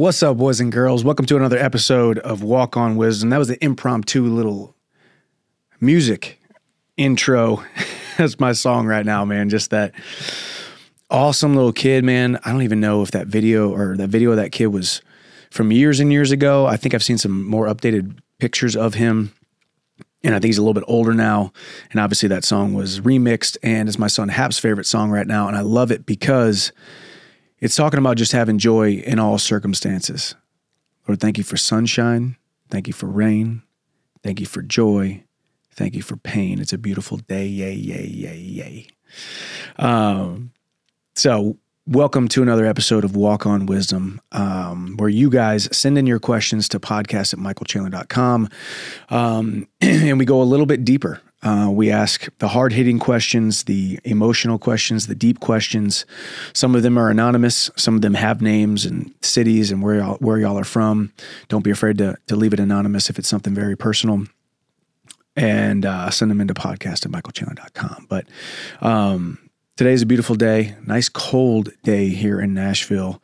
What's up, boys and girls? Welcome to another episode of Walk on Wisdom. That was the impromptu little music intro. That's my song right now, man. Just that awesome little kid, man. I don't even know if that video or that video of that kid was from years and years ago. I think I've seen some more updated pictures of him. And I think he's a little bit older now. And obviously, that song was remixed and is my son Hap's favorite song right now. And I love it because it's talking about just having joy in all circumstances. Lord, thank you for sunshine. Thank you for rain. Thank you for joy. Thank you for pain. It's a beautiful day. Yay, yay, yay, yay. Um, so, welcome to another episode of Walk on Wisdom, um, where you guys send in your questions to podcast at michaelchandler.com. Um, and we go a little bit deeper. Uh, we ask the hard hitting questions, the emotional questions, the deep questions. Some of them are anonymous. Some of them have names and cities and where y'all, where y'all are from. Don't be afraid to, to leave it anonymous if it's something very personal and uh, send them into podcast at michaelchandler.com. But um, is a beautiful day, nice cold day here in Nashville.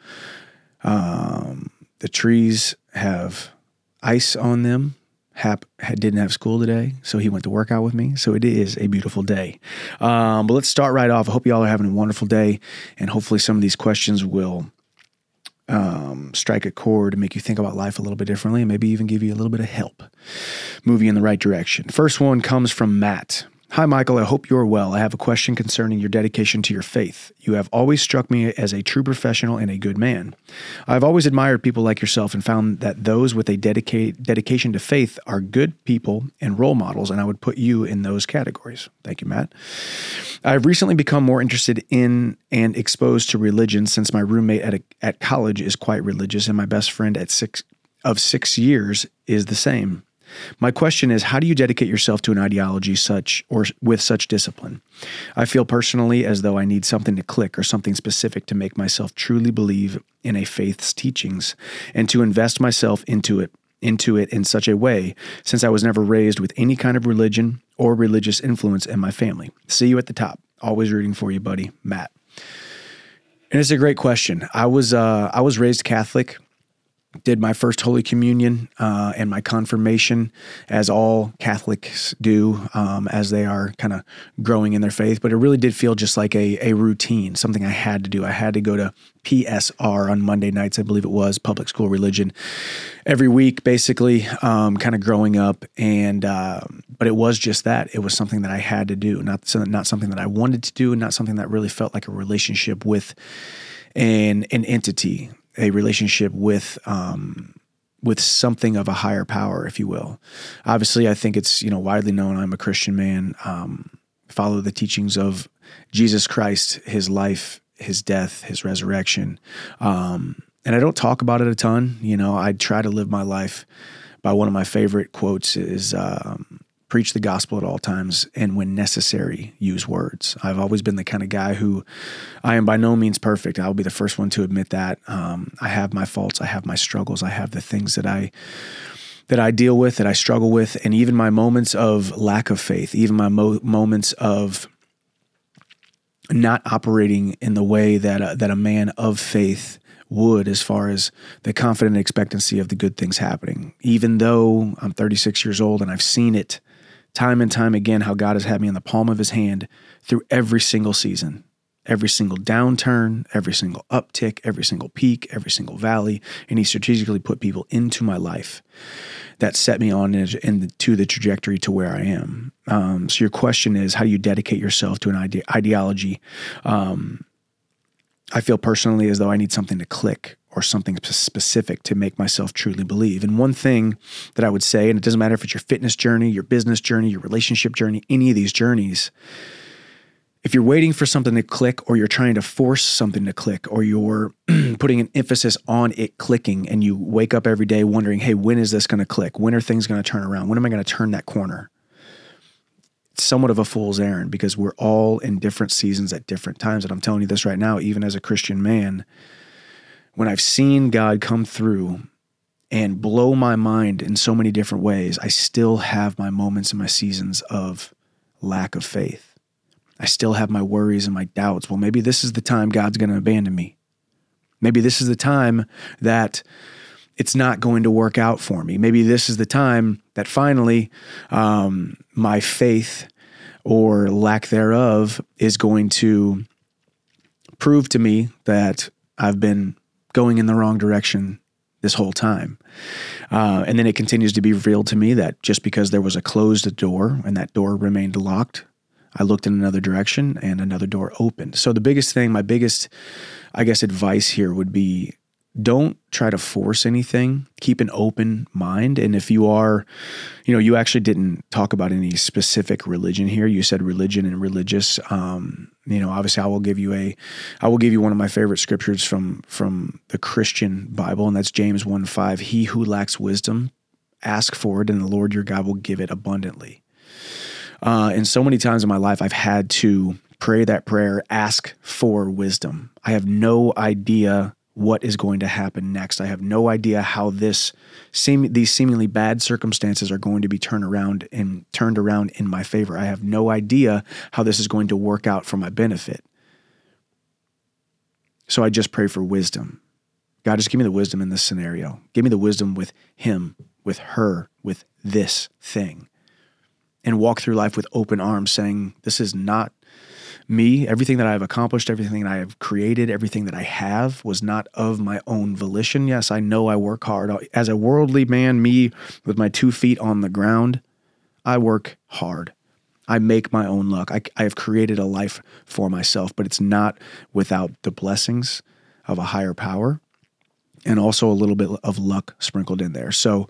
Um, the trees have ice on them. Hap didn't have school today, so he went to work out with me. So it is a beautiful day. Um, but let's start right off. I hope you all are having a wonderful day, and hopefully some of these questions will um, strike a chord and make you think about life a little bit differently, and maybe even give you a little bit of help, move you in the right direction. First one comes from Matt. Hi, Michael. I hope you're well. I have a question concerning your dedication to your faith. You have always struck me as a true professional and a good man. I've always admired people like yourself and found that those with a dedication to faith are good people and role models, and I would put you in those categories. Thank you, Matt. I've recently become more interested in and exposed to religion since my roommate at, a, at college is quite religious, and my best friend at six of six years is the same. My question is how do you dedicate yourself to an ideology such or with such discipline? I feel personally as though I need something to click or something specific to make myself truly believe in a faith's teachings and to invest myself into it into it in such a way since I was never raised with any kind of religion or religious influence in my family. See you at the top. Always rooting for you, buddy, Matt. And it's a great question. I was uh, I was raised Catholic did my first Holy Communion uh, and my confirmation, as all Catholics do um, as they are kind of growing in their faith. But it really did feel just like a, a routine, something I had to do. I had to go to PSR on Monday nights, I believe it was, public school religion, every week, basically, um, kind of growing up. And, uh, but it was just that. It was something that I had to do, not, not something that I wanted to do, and not something that really felt like a relationship with an, an entity a relationship with um, with something of a higher power, if you will. Obviously, I think it's you know widely known. I'm a Christian man. Um, follow the teachings of Jesus Christ, His life, His death, His resurrection, um, and I don't talk about it a ton. You know, I try to live my life by one of my favorite quotes is um, preach the gospel at all times, and when necessary, use words. I've always been the kind of guy who I am by no means perfect. I'll be the first one to admit that. Um, I have my faults, I have my struggles, I have the things that I that I deal with, that I struggle with, and even my moments of lack of faith, even my mo- moments of not operating in the way that that a man of faith would as far as the confident expectancy of the good things happening. Even though I'm 36 years old and I've seen it time and time again how God has had me in the palm of his hand through every single season, every single downturn, every single uptick, every single peak, every single valley. And he strategically put people into my life that set me on into the trajectory to where I am. Um, so your question is, how do you dedicate yourself to an ide- ideology? Um, I feel personally as though I need something to click or something specific to make myself truly believe. And one thing that I would say, and it doesn't matter if it's your fitness journey, your business journey, your relationship journey, any of these journeys, if you're waiting for something to click or you're trying to force something to click or you're putting an emphasis on it clicking and you wake up every day wondering, hey, when is this going to click? When are things going to turn around? When am I going to turn that corner? It's somewhat of a fool's errand because we're all in different seasons at different times. And I'm telling you this right now, even as a Christian man, when I've seen God come through and blow my mind in so many different ways, I still have my moments and my seasons of lack of faith. I still have my worries and my doubts. Well, maybe this is the time God's going to abandon me. Maybe this is the time that it's not going to work out for me. Maybe this is the time that finally um, my faith or lack thereof is going to prove to me that I've been going in the wrong direction this whole time. Uh, and then it continues to be revealed to me that just because there was a closed door and that door remained locked, I looked in another direction and another door opened. So the biggest thing, my biggest, I guess, advice here would be don't try to force anything. Keep an open mind. And if you are, you know, you actually didn't talk about any specific religion here. You said religion and religious. Um, you know, obviously, I will give you a, I will give you one of my favorite scriptures from from the Christian Bible, and that's James one five. He who lacks wisdom, ask for it, and the Lord your God will give it abundantly. Uh, and so many times in my life, I've had to pray that prayer, ask for wisdom. I have no idea what is going to happen next. I have no idea how this seem these seemingly bad circumstances are going to be turned around and turned around in my favor. I have no idea how this is going to work out for my benefit. So I just pray for wisdom. God, just give me the wisdom in this scenario. Give me the wisdom with him, with her, with this thing. And walk through life with open arms saying, This is not me, everything that I've accomplished, everything that I have created, everything that I have was not of my own volition. Yes, I know I work hard. As a worldly man, me with my two feet on the ground, I work hard. I make my own luck. I, I have created a life for myself, but it's not without the blessings of a higher power and also a little bit of luck sprinkled in there. So,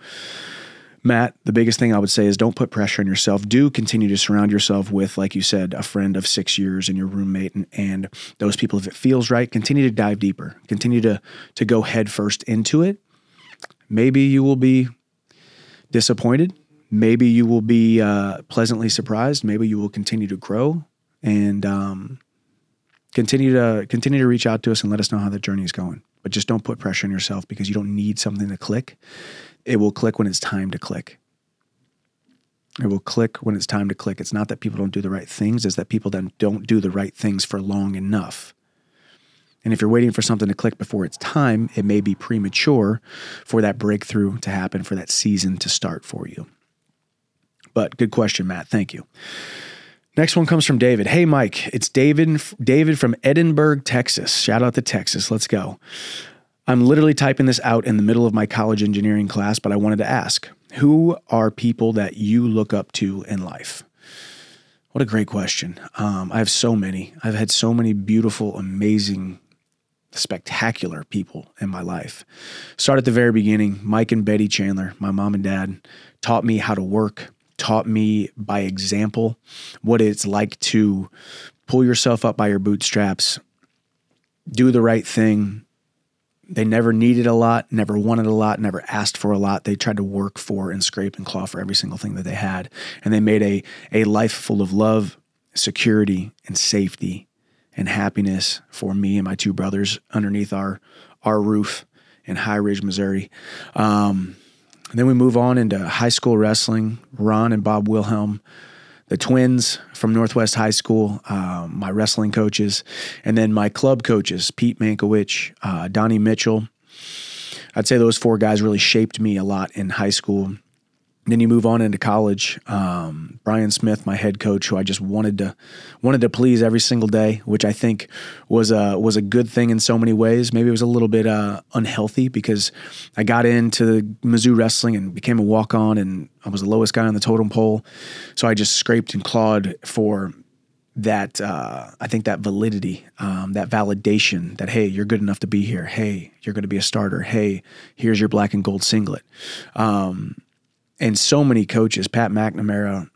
Matt, the biggest thing I would say is don't put pressure on yourself. Do continue to surround yourself with, like you said, a friend of six years and your roommate and, and those people. If it feels right, continue to dive deeper. Continue to to go head first into it. Maybe you will be disappointed. Maybe you will be uh, pleasantly surprised. Maybe you will continue to grow and um, continue to continue to reach out to us and let us know how the journey is going. But just don't put pressure on yourself because you don't need something to click it will click when it's time to click. It will click when it's time to click. It's not that people don't do the right things, it's that people then don't do the right things for long enough. And if you're waiting for something to click before it's time, it may be premature for that breakthrough to happen, for that season to start for you. But good question, Matt. Thank you. Next one comes from David. Hey, Mike, it's David. David from Edinburg, Texas. Shout out to Texas. Let's go. I'm literally typing this out in the middle of my college engineering class, but I wanted to ask who are people that you look up to in life? What a great question. Um, I have so many. I've had so many beautiful, amazing, spectacular people in my life. Start at the very beginning. Mike and Betty Chandler, my mom and dad, taught me how to work, taught me by example what it's like to pull yourself up by your bootstraps, do the right thing, they never needed a lot, never wanted a lot, never asked for a lot. They tried to work for and scrape and claw for every single thing that they had. And they made a, a life full of love, security, and safety and happiness for me and my two brothers underneath our, our roof in High Ridge, Missouri. Um, then we move on into high school wrestling. Ron and Bob Wilhelm the twins from Northwest High School, um, my wrestling coaches, and then my club coaches, Pete Mankowicz, uh, Donnie Mitchell. I'd say those four guys really shaped me a lot in high school then you move on into college. Um, Brian Smith, my head coach, who I just wanted to wanted to please every single day, which I think was a was a good thing in so many ways. Maybe it was a little bit uh, unhealthy because I got into Mizzou wrestling and became a walk on, and I was the lowest guy on the totem pole. So I just scraped and clawed for that. Uh, I think that validity, um, that validation, that hey, you're good enough to be here. Hey, you're going to be a starter. Hey, here's your black and gold singlet. Um, and so many coaches, Pat McNamara,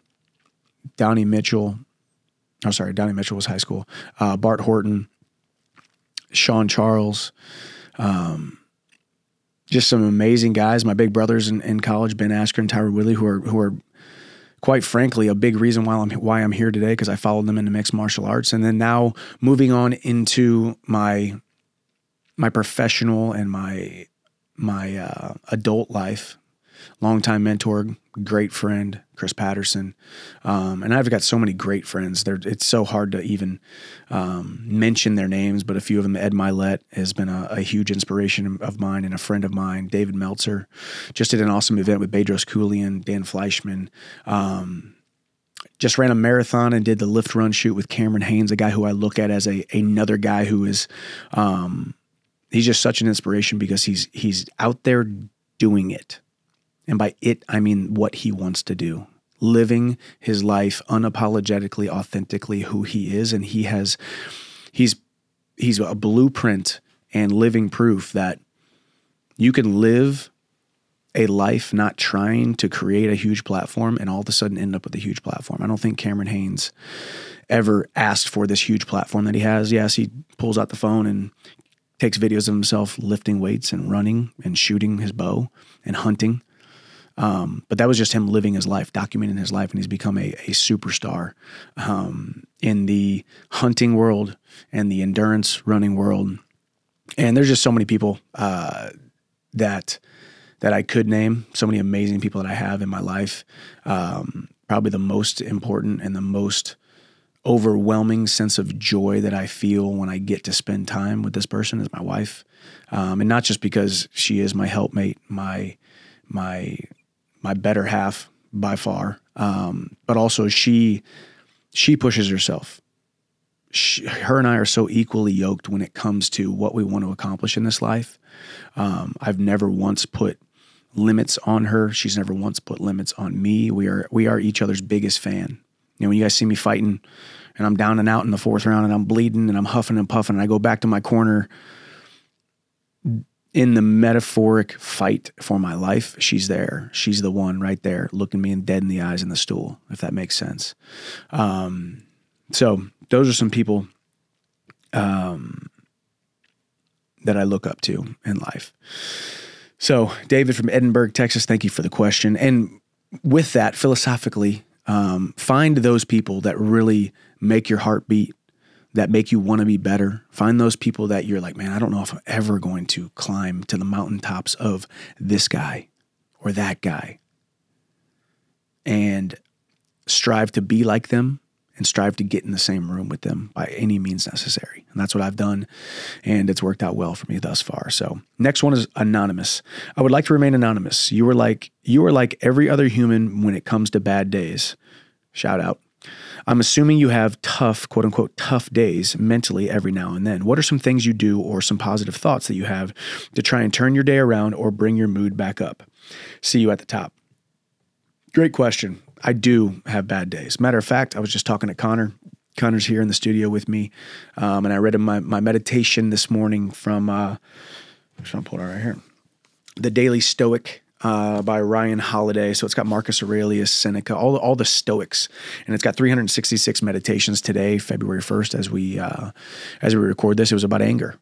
Donnie Mitchell. I'm sorry, Donnie Mitchell was high school. Uh, Bart Horton, Sean Charles, um, just some amazing guys. My big brothers in, in college, Ben Askren, Tyler Willie, who are who are quite frankly a big reason why I'm why I'm here today because I followed them into mixed martial arts, and then now moving on into my my professional and my my uh, adult life longtime mentor great friend, Chris Patterson, um, and I've got so many great friends. They're, it's so hard to even um, mention their names, but a few of them. Ed Mylett has been a, a, huge inspiration of mine and a friend of mine. David Meltzer just did an awesome event with Bedros Keuilian, Dan Fleyshman. Um, just ran a marathon and did the lift run shoot with Cameron Hanes, a guy who I look at as a another guy who is um, he's just such an inspiration because he's he's out there doing it. And by it I mean what he wants to do. Living his life unapologetically, authentically who he is and he has he's he's a blueprint and living proof that you can live a life not trying to create a huge platform and all of a sudden end up with a huge platform. I don't think Cameron Hanes ever asked for this huge platform that he has. Yes, he pulls out the phone and takes videos of himself lifting weights and running and shooting his bow and hunting. Um, but that was just him living his life, documenting his life, and he's become a, a superstar um, in the hunting world and the endurance running world. And there's just so many people uh, that that I could name. So many amazing people that I have in my life. Um, probably the most important and the most overwhelming sense of joy that I feel when I get to spend time with this person is my wife, um, and not just because she is my helpmate, my my my better half by far, um, but also she she pushes herself. She, her and I are so equally yoked when it comes to what we want to accomplish in this life. Um, I've never once put limits on her. She's never once put limits on me. We are we are each other's biggest fan. You know, when you guys see me fighting and I'm down and out in the fourth round and I'm bleeding and I'm huffing and puffing and I go back to my corner in the metaphoric fight for my life, she's there. She's the one right there looking me in dead in the eyes in the stool, if that makes sense. Um, so those are some people um, that I look up to in life. So, David from Edinburg, Texas, thank you for the question. And with that, philosophically, um, find those people that really make your heart beat, that make you want to be better. Find those people that you're like, man, I don't know if I'm ever going to climb to the mountaintops of this guy or that guy. And strive to be like them and strive to get in the same room with them by any means necessary. And that's what I've done. And it's worked out well for me thus far. So next one is anonymous. I would like to remain anonymous. You are like you are like every other human when it comes to bad days. Shout out. I'm assuming you have tough, quote unquote, tough days mentally every now and then. What are some things you do or some positive thoughts that you have to try and turn your day around or bring your mood back up? See you at the top. Great question. I do have bad days. Matter of fact, I was just talking to Connor. Connor's here in the studio with me, um, and I read him my, my meditation this morning from. Uh, I'm trying to pull it out right here. The Daily Stoic uh, by Ryan Holiday. So it's got Marcus Aurelius, Seneca, all all the Stoics, and it's got 366 meditations today, February 1st, as we uh, as we record this. It was about anger,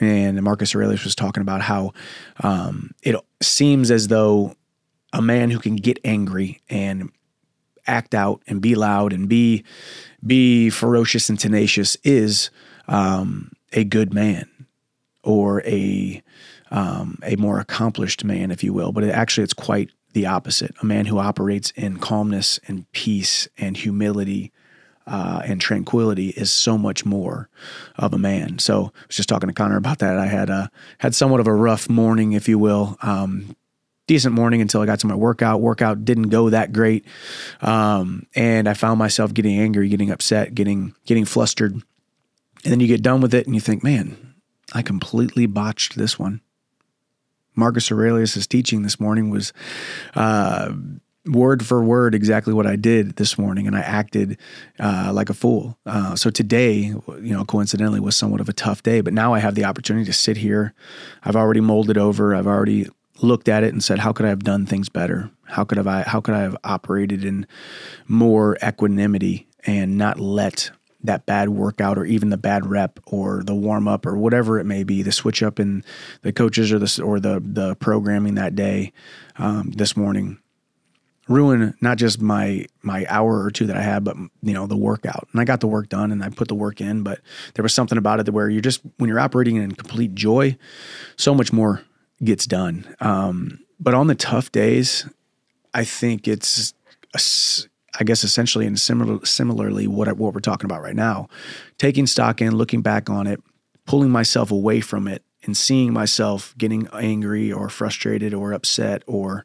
and Marcus Aurelius was talking about how um, it seems as though a man who can get angry and act out and be loud and be be ferocious and tenacious is um, a good man or a um, a more accomplished man, if you will. But it, actually, it's quite the opposite. A man who operates in calmness and peace and humility uh, and tranquility is so much more of a man. So I was just talking to Connor about that. I had a had somewhat of a rough morning, if you will. Um, decent morning until I got to my workout. Workout didn't go that great, um, and I found myself getting angry, getting upset, getting getting flustered. And then you get done with it, and you think, "Man, I completely botched this one." Marcus Aurelius' teaching this morning was uh, word for word exactly what I did this morning, and I acted uh, like a fool. Uh, so today, you know, coincidentally, was somewhat of a tough day, but now I have the opportunity to sit here. I've already molded over. I've already looked at it and said, how could I have done things better? How could have I how could I have operated in more equanimity and not let that bad workout or even the bad rep or the warm up or whatever it may be, the switch up in the coaches or the or the the programming that day, um, this morning, ruin not just my my hour or two that I had, but you know the workout. And I got the work done and I put the work in, but there was something about it where you're just when you're operating in complete joy, so much more gets done. Um, but on the tough days, I think it's, I guess, essentially and similar, similarly what what we're talking about right now, taking stock in, looking back on it, pulling myself away from it, and seeing myself getting angry or frustrated or upset or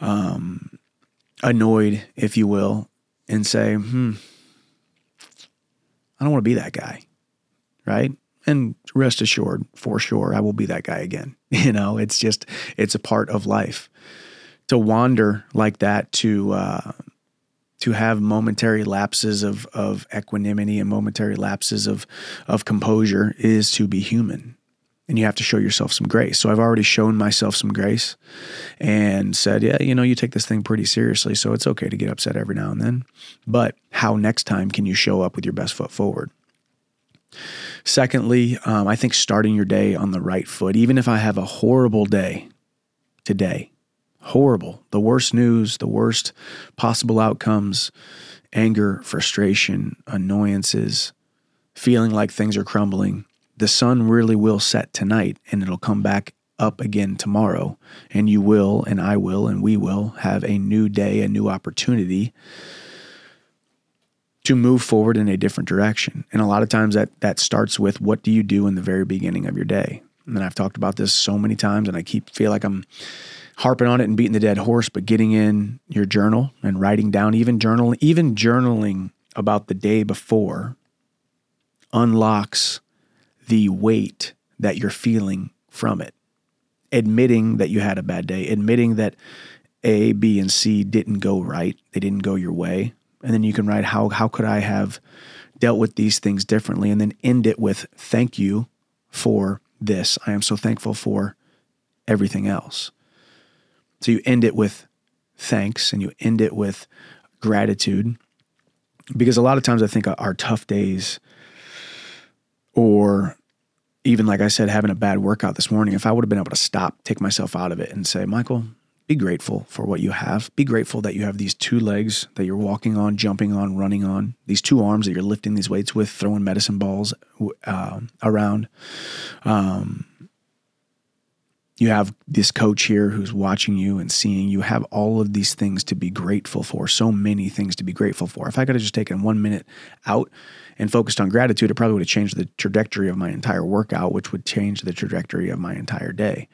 um, annoyed, if you will, and say, hmm, I don't want to be that guy, right? And rest assured, for sure, I will be that guy again. You know, it's just, it's a part of life. To wander like that, to, uh, to have momentary lapses of, of equanimity and momentary lapses of, of composure is to be human and you have to show yourself some grace. So I've already shown myself some grace and said, yeah, you know, you take this thing pretty seriously. So it's okay to get upset every now and then. But how next time can you show up with your best foot forward? Secondly, um, I think starting your day on the right foot, even if I have a horrible day today, horrible, the worst news, the worst possible outcomes, anger, frustration, annoyances, feeling like things are crumbling the sun really will set tonight and it'll come back up again tomorrow. And you will, and I will, and we will have a new day, a new opportunity to move forward in a different direction. And a lot of times that that starts with what do you do in the very beginning of your day? And I've talked about this so many times and I keep feel like I'm harping on it and beating the dead horse, but getting in your journal and writing down even journaling, even journaling about the day before unlocks the weight that you're feeling from it. Admitting that you had a bad day, admitting that A, B, and C didn't go right, they didn't go your way. And then you can write, how, how could I have dealt with these things differently? And then end it with, thank you for this. I am so thankful for everything else. So you end it with thanks and you end it with gratitude. Because a lot of times I think our tough days or even like I said, having a bad workout this morning, if I would have been able to stop, take myself out of it and say, Michael, be grateful for what you have. Be grateful that you have these two legs that you're walking on, jumping on, running on, these two arms that you're lifting these weights with, throwing medicine balls uh, around. Um, you have this coach here who's watching you and seeing you have all of these things to be grateful for, so many things to be grateful for. If I could have just taken one minute out and focused on gratitude, it probably would have changed the trajectory of my entire workout, which would change the trajectory of my entire day.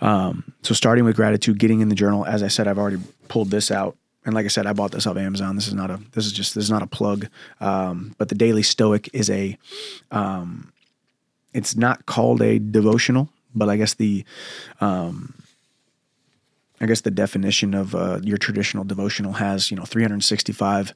Um, so, starting with gratitude, getting in the journal. As I said, I've already pulled this out. And like I said, I bought this off Amazon. This is not a. This is just. This is not a plug. Um, but the Daily Stoic is a. Um, it's not called a devotional, but I guess the. Um, I guess the definition of uh, your traditional devotional has you know 365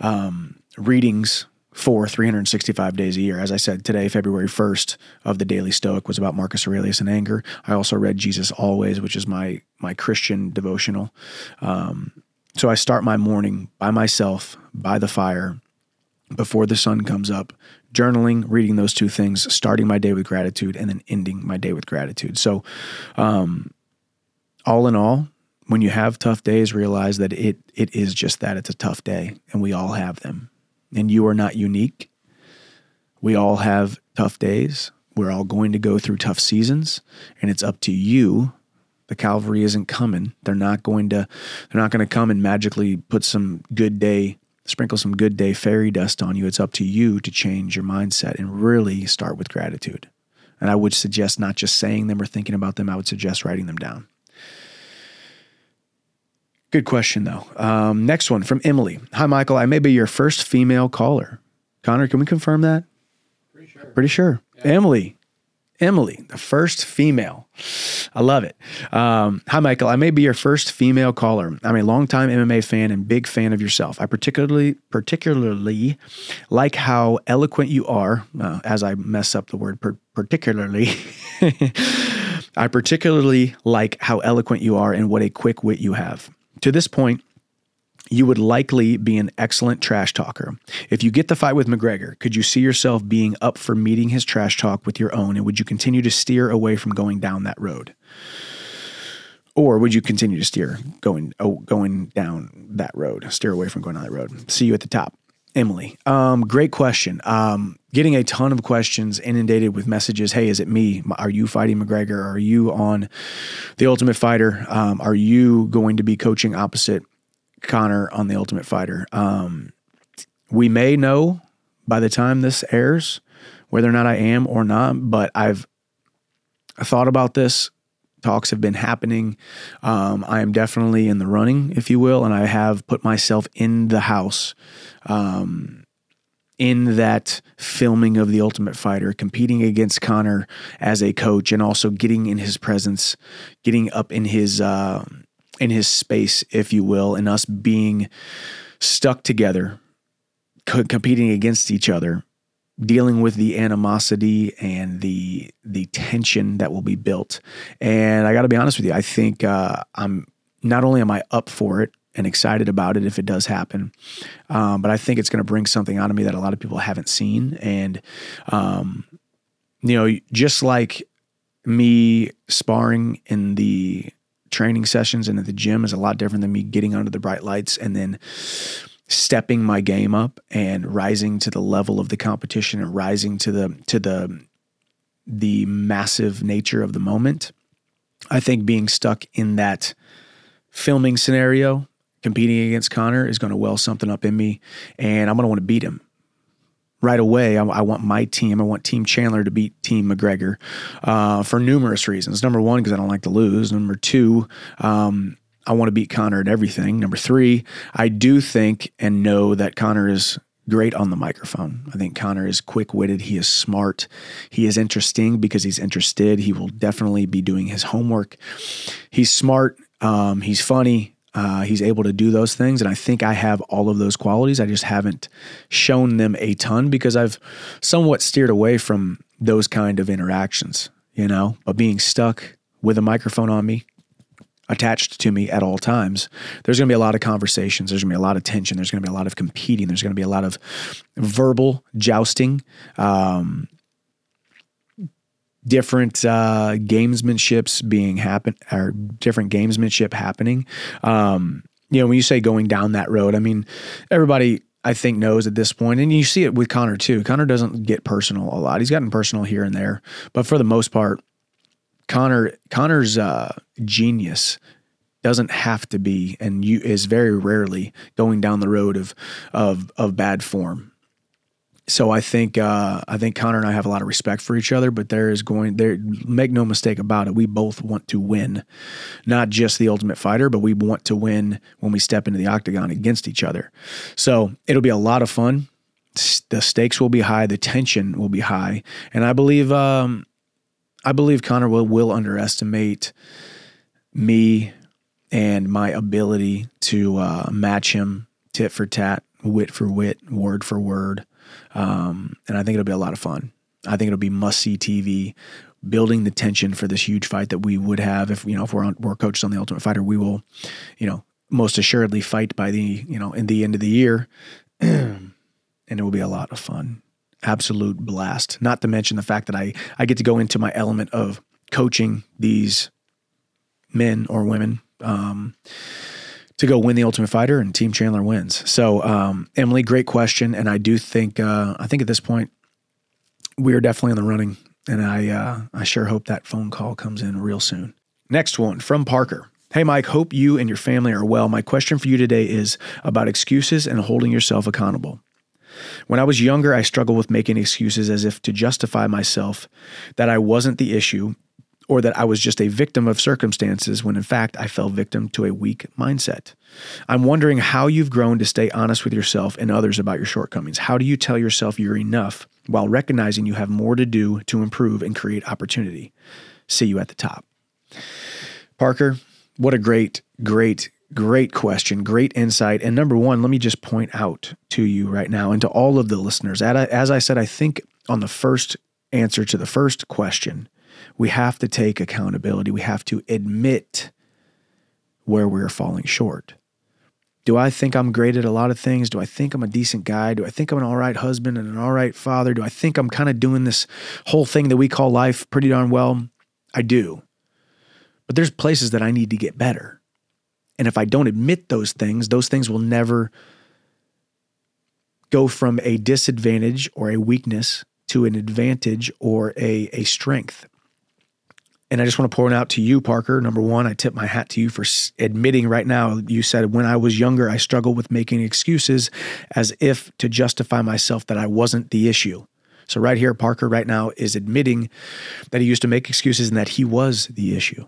um, readings for 365 days a year. As I said today, February 1st of the Daily Stoic was about Marcus Aurelius and anger. I also read Jesus Always, which is my my Christian devotional. Um, so I start my morning by myself by the fire before the sun comes up, journaling, reading those two things, starting my day with gratitude, and then ending my day with gratitude. So, um, all in all, when you have tough days, realize that it it is just that it's a tough day, and we all have them and you are not unique. We all have tough days. We're all going to go through tough seasons, and it's up to you. The Calvary isn't coming. They're not going to they're not going to come and magically put some good day sprinkle some good day fairy dust on you. It's up to you to change your mindset and really start with gratitude. And I would suggest not just saying them or thinking about them, I would suggest writing them down. Good question, though. Um, next one from Emily. Hi, Michael. I may be your first female caller. Connor, can we confirm that? Pretty sure. Pretty sure. Yeah. Emily. Emily, the first female. I love it. Um, hi, Michael. I may be your first female caller. I'm a longtime MMA fan and big fan of yourself. I particularly, particularly like how eloquent you are. Uh, as I mess up the word per- particularly, I particularly like how eloquent you are and what a quick wit you have. To this point, you would likely be an excellent trash talker. If you get the fight with McGregor, could you see yourself being up for meeting his trash talk with your own, and would you continue to steer away from going down that road? Or would you continue to steer going oh, going down that road, steer away from going down that road? See you at the top. Emily, um, great question. Um, getting a ton of questions inundated with messages. Hey, is it me? Are you fighting McGregor? Are you on the Ultimate Fighter? Um, are you going to be coaching opposite Conor on the Ultimate Fighter? Um, we may know by the time this airs whether or not I am or not, but I've thought about this. Talks have been happening. Um, I am definitely in the running, if you will, and I have put myself in the house um, in that filming of The Ultimate Fighter, competing against Conor as a coach, and also getting in his presence, getting up in his uh, in his space, if you will, and us being stuck together, co- competing against each other dealing with the animosity and the the tension that will be built. And I got to be honest with you, I think uh, I'm not only am I up for it and excited about it if it does happen, um, but I think it's going to bring something out of me that a lot of people haven't seen. And um, you know, just like me sparring in the training sessions and at the gym is a lot different than me getting under the bright lights and then stepping my game up and rising to the level of the competition and rising to the to the the massive nature of the moment. I think being stuck in that filming scenario, competing against Conor, is going to well something up in me, and I'm going to want to beat him right away. I, I, want my team. I want Team Chandler to beat Team McGregor uh, for numerous reasons. Number one, because I don't like to lose. Number two, um, I want to beat Conor at everything. Number three, I do think and know that Conor is great on the microphone. I think Conor is quick witted. He is smart. He is interesting because he's interested. He will definitely be doing his homework. He's smart. Um, he's funny. Uh, he's able to do those things. And I think I have all of those qualities. I just haven't shown them a ton because I've somewhat steered away from those kind of interactions, you know, but being stuck with a microphone on me, attached to me at all times, there's going to be a lot of conversations. There's going to be a lot of tension. There's going to be a lot of competing. There's going to be a lot of verbal jousting, um, different uh, gamesmanships being happen or different gamesmanship happening. Um, you know, when you say going down that road, I mean, everybody I think knows at this point, and you see it with Conor too. Conor doesn't get personal a lot. He's gotten personal here and there, but for the most part, Conor Conor's uh, genius doesn't have to be and you is very rarely going down the road of of of bad form. So I think uh, I think Conor and I have a lot of respect for each other, but there is going there make no mistake about it. We both want to win, not just the Ultimate Fighter, but we want to win when we step into the octagon against each other. So it'll be a lot of fun. The stakes will be high, the tension will be high, and I believe um, I believe Conor will, will underestimate me and my ability to uh, match him tit for tat, wit for wit, word for word. Um, and I think it'll be a lot of fun. I think it'll be must see TV, building the tension for this huge fight that we would have if you know if we're on, we're coaches on the Ultimate Fighter. We will, you know, most assuredly fight by the you know in the end of the year, and it will be a lot of fun absolute blast. Not to mention the fact that I I get to go into my element of coaching these men or women um, to go win the Ultimate Fighter, and Team Chandler wins. So, um, Emily, great question, and I do think uh, I think at this point we are definitely in the running, and I uh, I sure hope that phone call comes in real soon. Next one from Parker. Hey, Mike, hope you and your family are well. My question for you today is about excuses and holding yourself accountable. When I was younger, I struggled with making excuses as if to justify myself that I wasn't the issue or that I was just a victim of circumstances when in fact I fell victim to a weak mindset. I'm wondering how you've grown to stay honest with yourself and others about your shortcomings. How do you tell yourself you're enough while recognizing you have more to do to improve and create opportunity? See you at the top. Parker, what a great, great, Great question, great insight. And number one, let me just point out to you right now and to all of the listeners. As I said, I think on the first answer to the first question, we have to take accountability. We have to admit where we're falling short. Do I think I'm great at a lot of things? Do I think I'm a decent guy? Do I think I'm an all right husband and an all right father? Do I think I'm kind of doing this whole thing that we call life pretty darn well? I do. But there's places that I need to get better. And if I don't admit those things, those things will never go from a disadvantage or a weakness to an advantage or a, a strength. And I just want to point out to you, Parker. Number one, I tip my hat to you for admitting right now. You said when I was younger, I struggled with making excuses as if to justify myself that I wasn't the issue. So, right here, Parker right now is admitting that he used to make excuses and that he was the issue.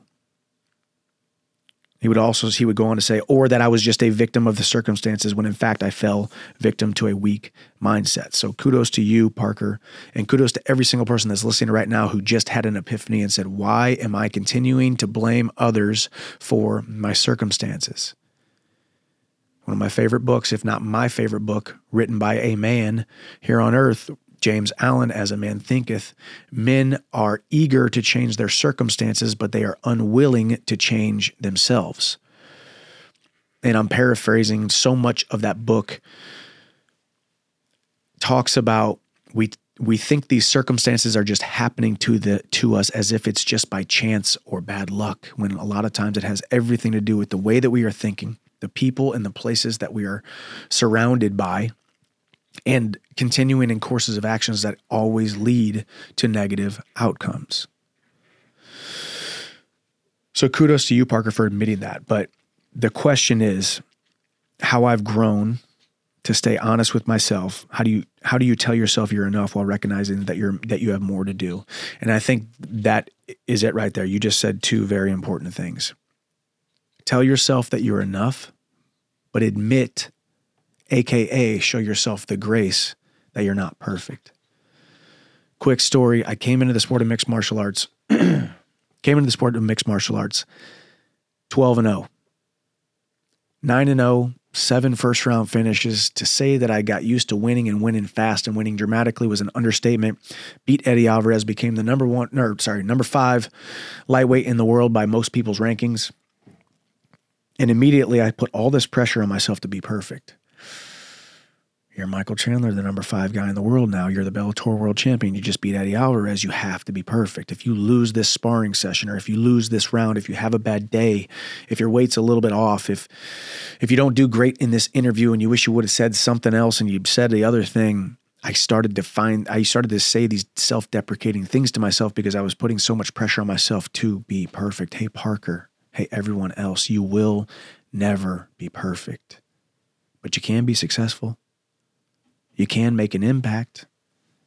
He would also he would go on to say, or that I was just a victim of the circumstances when in fact I fell victim to a weak mindset. So kudos to you, Parker, and kudos to every single person that's listening right now who just had an epiphany and said, Why am I continuing to blame others for my circumstances? One of my favorite books, if not my favorite book, written by a man here on earth, James Allen, as a man thinketh, men are eager to change their circumstances, but they are unwilling to change themselves. And I'm paraphrasing so much of that book talks about we we think these circumstances are just happening to the to us as if it's just by chance or bad luck when a lot of times it has everything to do with the way that we are thinking the people and the places that we are surrounded by and continuing in courses of actions that always lead to negative outcomes. So kudos to you, Parker, for admitting that. But the question is how I've grown to stay honest with myself. How do you how do you tell yourself you're enough while recognizing that you're that you have more to do? And I think that is it right there. You just said two very important things. Tell yourself that you're enough, but admit AKA, show yourself the grace that you're not perfect. Quick story I came into the sport of mixed martial arts, came into the sport of mixed martial arts 12 and 0, 9 and 0, seven first round finishes. To say that I got used to winning and winning fast and winning dramatically was an understatement. Beat Eddie Alvarez, became the number one, no, sorry, number five lightweight in the world by most people's rankings. And immediately I put all this pressure on myself to be perfect. You're Michael Chandler, the number five guy in the world now. You're the Bellator world champion. You just beat Eddie Alvarez. You have to be perfect. If you lose this sparring session or if you lose this round, if you have a bad day, if your weight's a little bit off, if if you don't do great in this interview and you wish you would have said something else and you said the other thing, I started to find I started to say these self-deprecating things to myself because I was putting so much pressure on myself to be perfect. Hey Parker, hey everyone else, you will never be perfect. But you can be successful you can make an impact.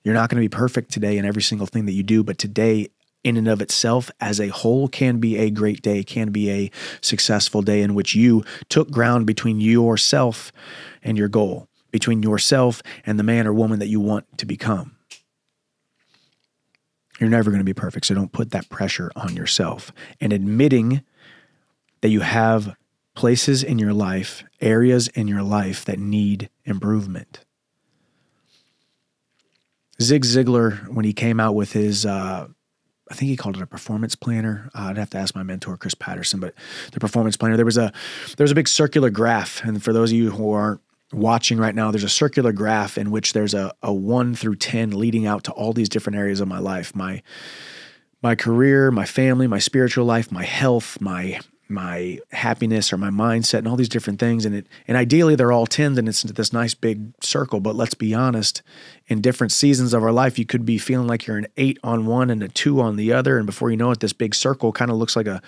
You're not going to be perfect today in every single thing that you do, but today, in and of itself, as a whole, can be a great day, can be a successful day in which you took ground between yourself and your goal, between yourself and the man or woman that you want to become. You're never going to be perfect, so don't put that pressure on yourself. And admitting that you have places in your life, areas in your life that need improvement. Zig Ziglar, when he came out with his, uh, I think he called it a performance planner. Uh, I'd have to ask my mentor Chris Patterson, but the performance planner. There was a there was a big circular graph, and for those of you who aren't watching right now, there's a circular graph in which there's a, a one through ten leading out to all these different areas of my life, my my career, my family, my spiritual life, my health, my my happiness or my mindset and all these different things. And it and ideally they're all tens and it's into this nice big circle but let's be honest in different seasons of our life you could be feeling like you're an 8 on one and a 2 on the other. And before you know it this big circle kind of looks like a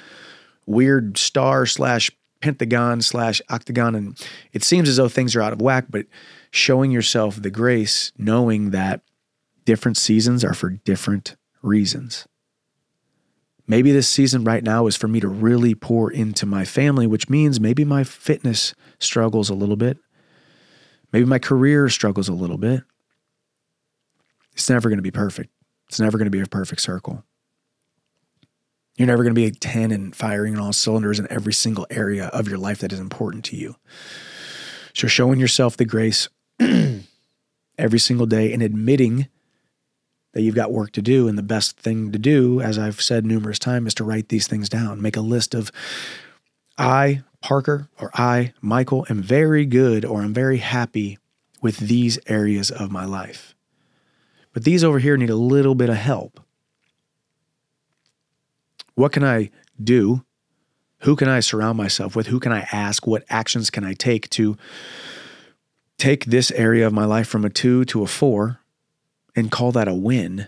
weird star slash pentagon slash octagon. And it seems as though things are out of whack but showing yourself the grace knowing that different seasons are for different reasons Maybe this season right now is for me to really pour into my family, which means maybe my fitness struggles a little bit. Maybe my career struggles a little bit. It's never going to be perfect. It's never going to be a perfect circle. You're never going to be a 10 and firing all cylinders in every single area of your life that is important to you. So, showing yourself the grace every single day and admitting that you've got work to do. And the best thing to do, as I've said numerous times, is to write these things down. Make a list of I, Parker, or I, Michael, am very good or I'm very happy with these areas of my life. But these over here need a little bit of help. What can I do? Who can I surround myself with? Who can I ask? What actions can I take to take this area of my life from a two to a four and call that a win.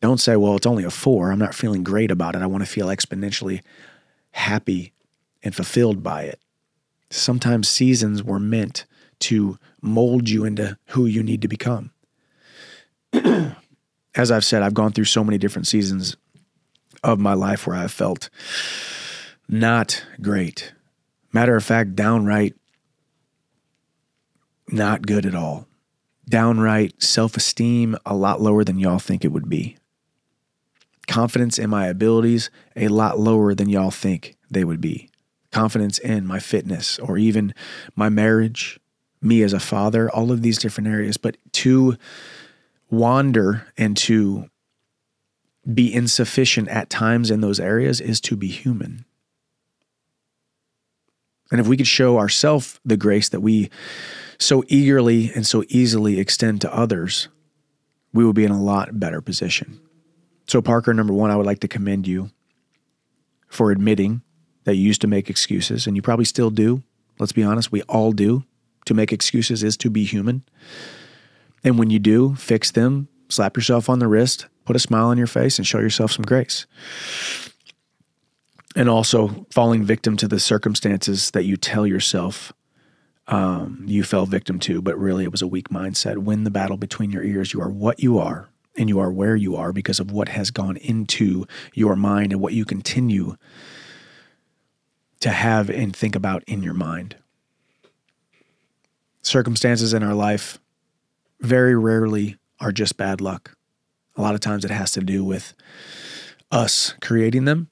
Don't say, well, it's only a four. I'm not feeling great about it. I want to feel exponentially happy and fulfilled by it. Sometimes seasons were meant to mold you into who you need to become. As I've said, I've gone through so many different seasons of my life where I've felt not great. Matter of fact, downright not good at all. Downright self esteem a lot lower than y'all think it would be. Confidence in my abilities a lot lower than y'all think they would be. Confidence in my fitness or even my marriage, me as a father, all of these different areas. But to wander and to be insufficient at times in those areas is to be human. And if we could show ourselves the grace that we so eagerly and so easily extend to others, we will be in a lot better position. So, Parker, number one, I would like to commend you for admitting that you used to make excuses, and you probably still do. Let's be honest, we all do. To make excuses is to be human. And when you do, fix them, slap yourself on the wrist, put a smile on your face, and show yourself some grace. And also falling victim to the circumstances that you tell yourself um, you fell victim to, but really it was a weak mindset. Win the battle between your ears. You are what you are, and you are where you are because of what has gone into your mind and what you continue to have and think about in your mind. Circumstances in our life very rarely are just bad luck. A lot of times it has to do with us creating them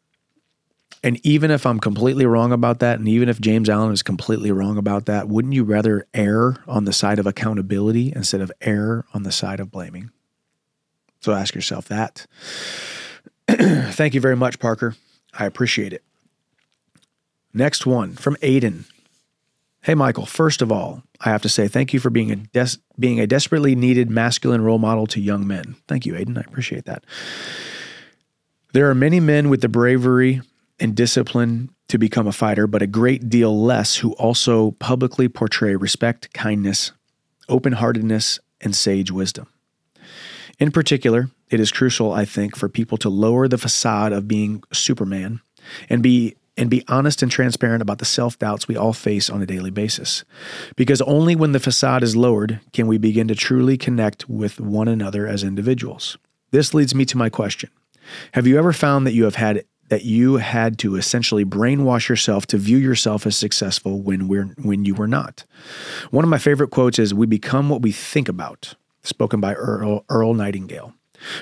and even if I'm completely wrong about that, and even if James Allen is completely wrong about that, wouldn't you rather err on the side of accountability instead of err on the side of blaming? So ask yourself that. Thank you very much, Parker. I appreciate it. Next one from Aiden. Hey, Michael. First of all, I have to say thank you for being a des- being a desperately needed masculine role model to young men. Thank you, Aiden. I appreciate that. There are many men with the bravery and discipline to become a fighter, but a great deal less who also publicly portray respect, kindness, open heartedness, and sage wisdom. In particular, it is crucial, I think, for people to lower the facade of being Superman and be and be honest and transparent about the self-doubts we all face on a daily basis. Because only when the facade is lowered can we begin to truly connect with one another as individuals. This leads me to my question. Have you ever found that you have had that you had to essentially brainwash yourself to view yourself as successful when we're when you were not. One of my favorite quotes is we become what we think about, spoken by Earl, Earl Nightingale.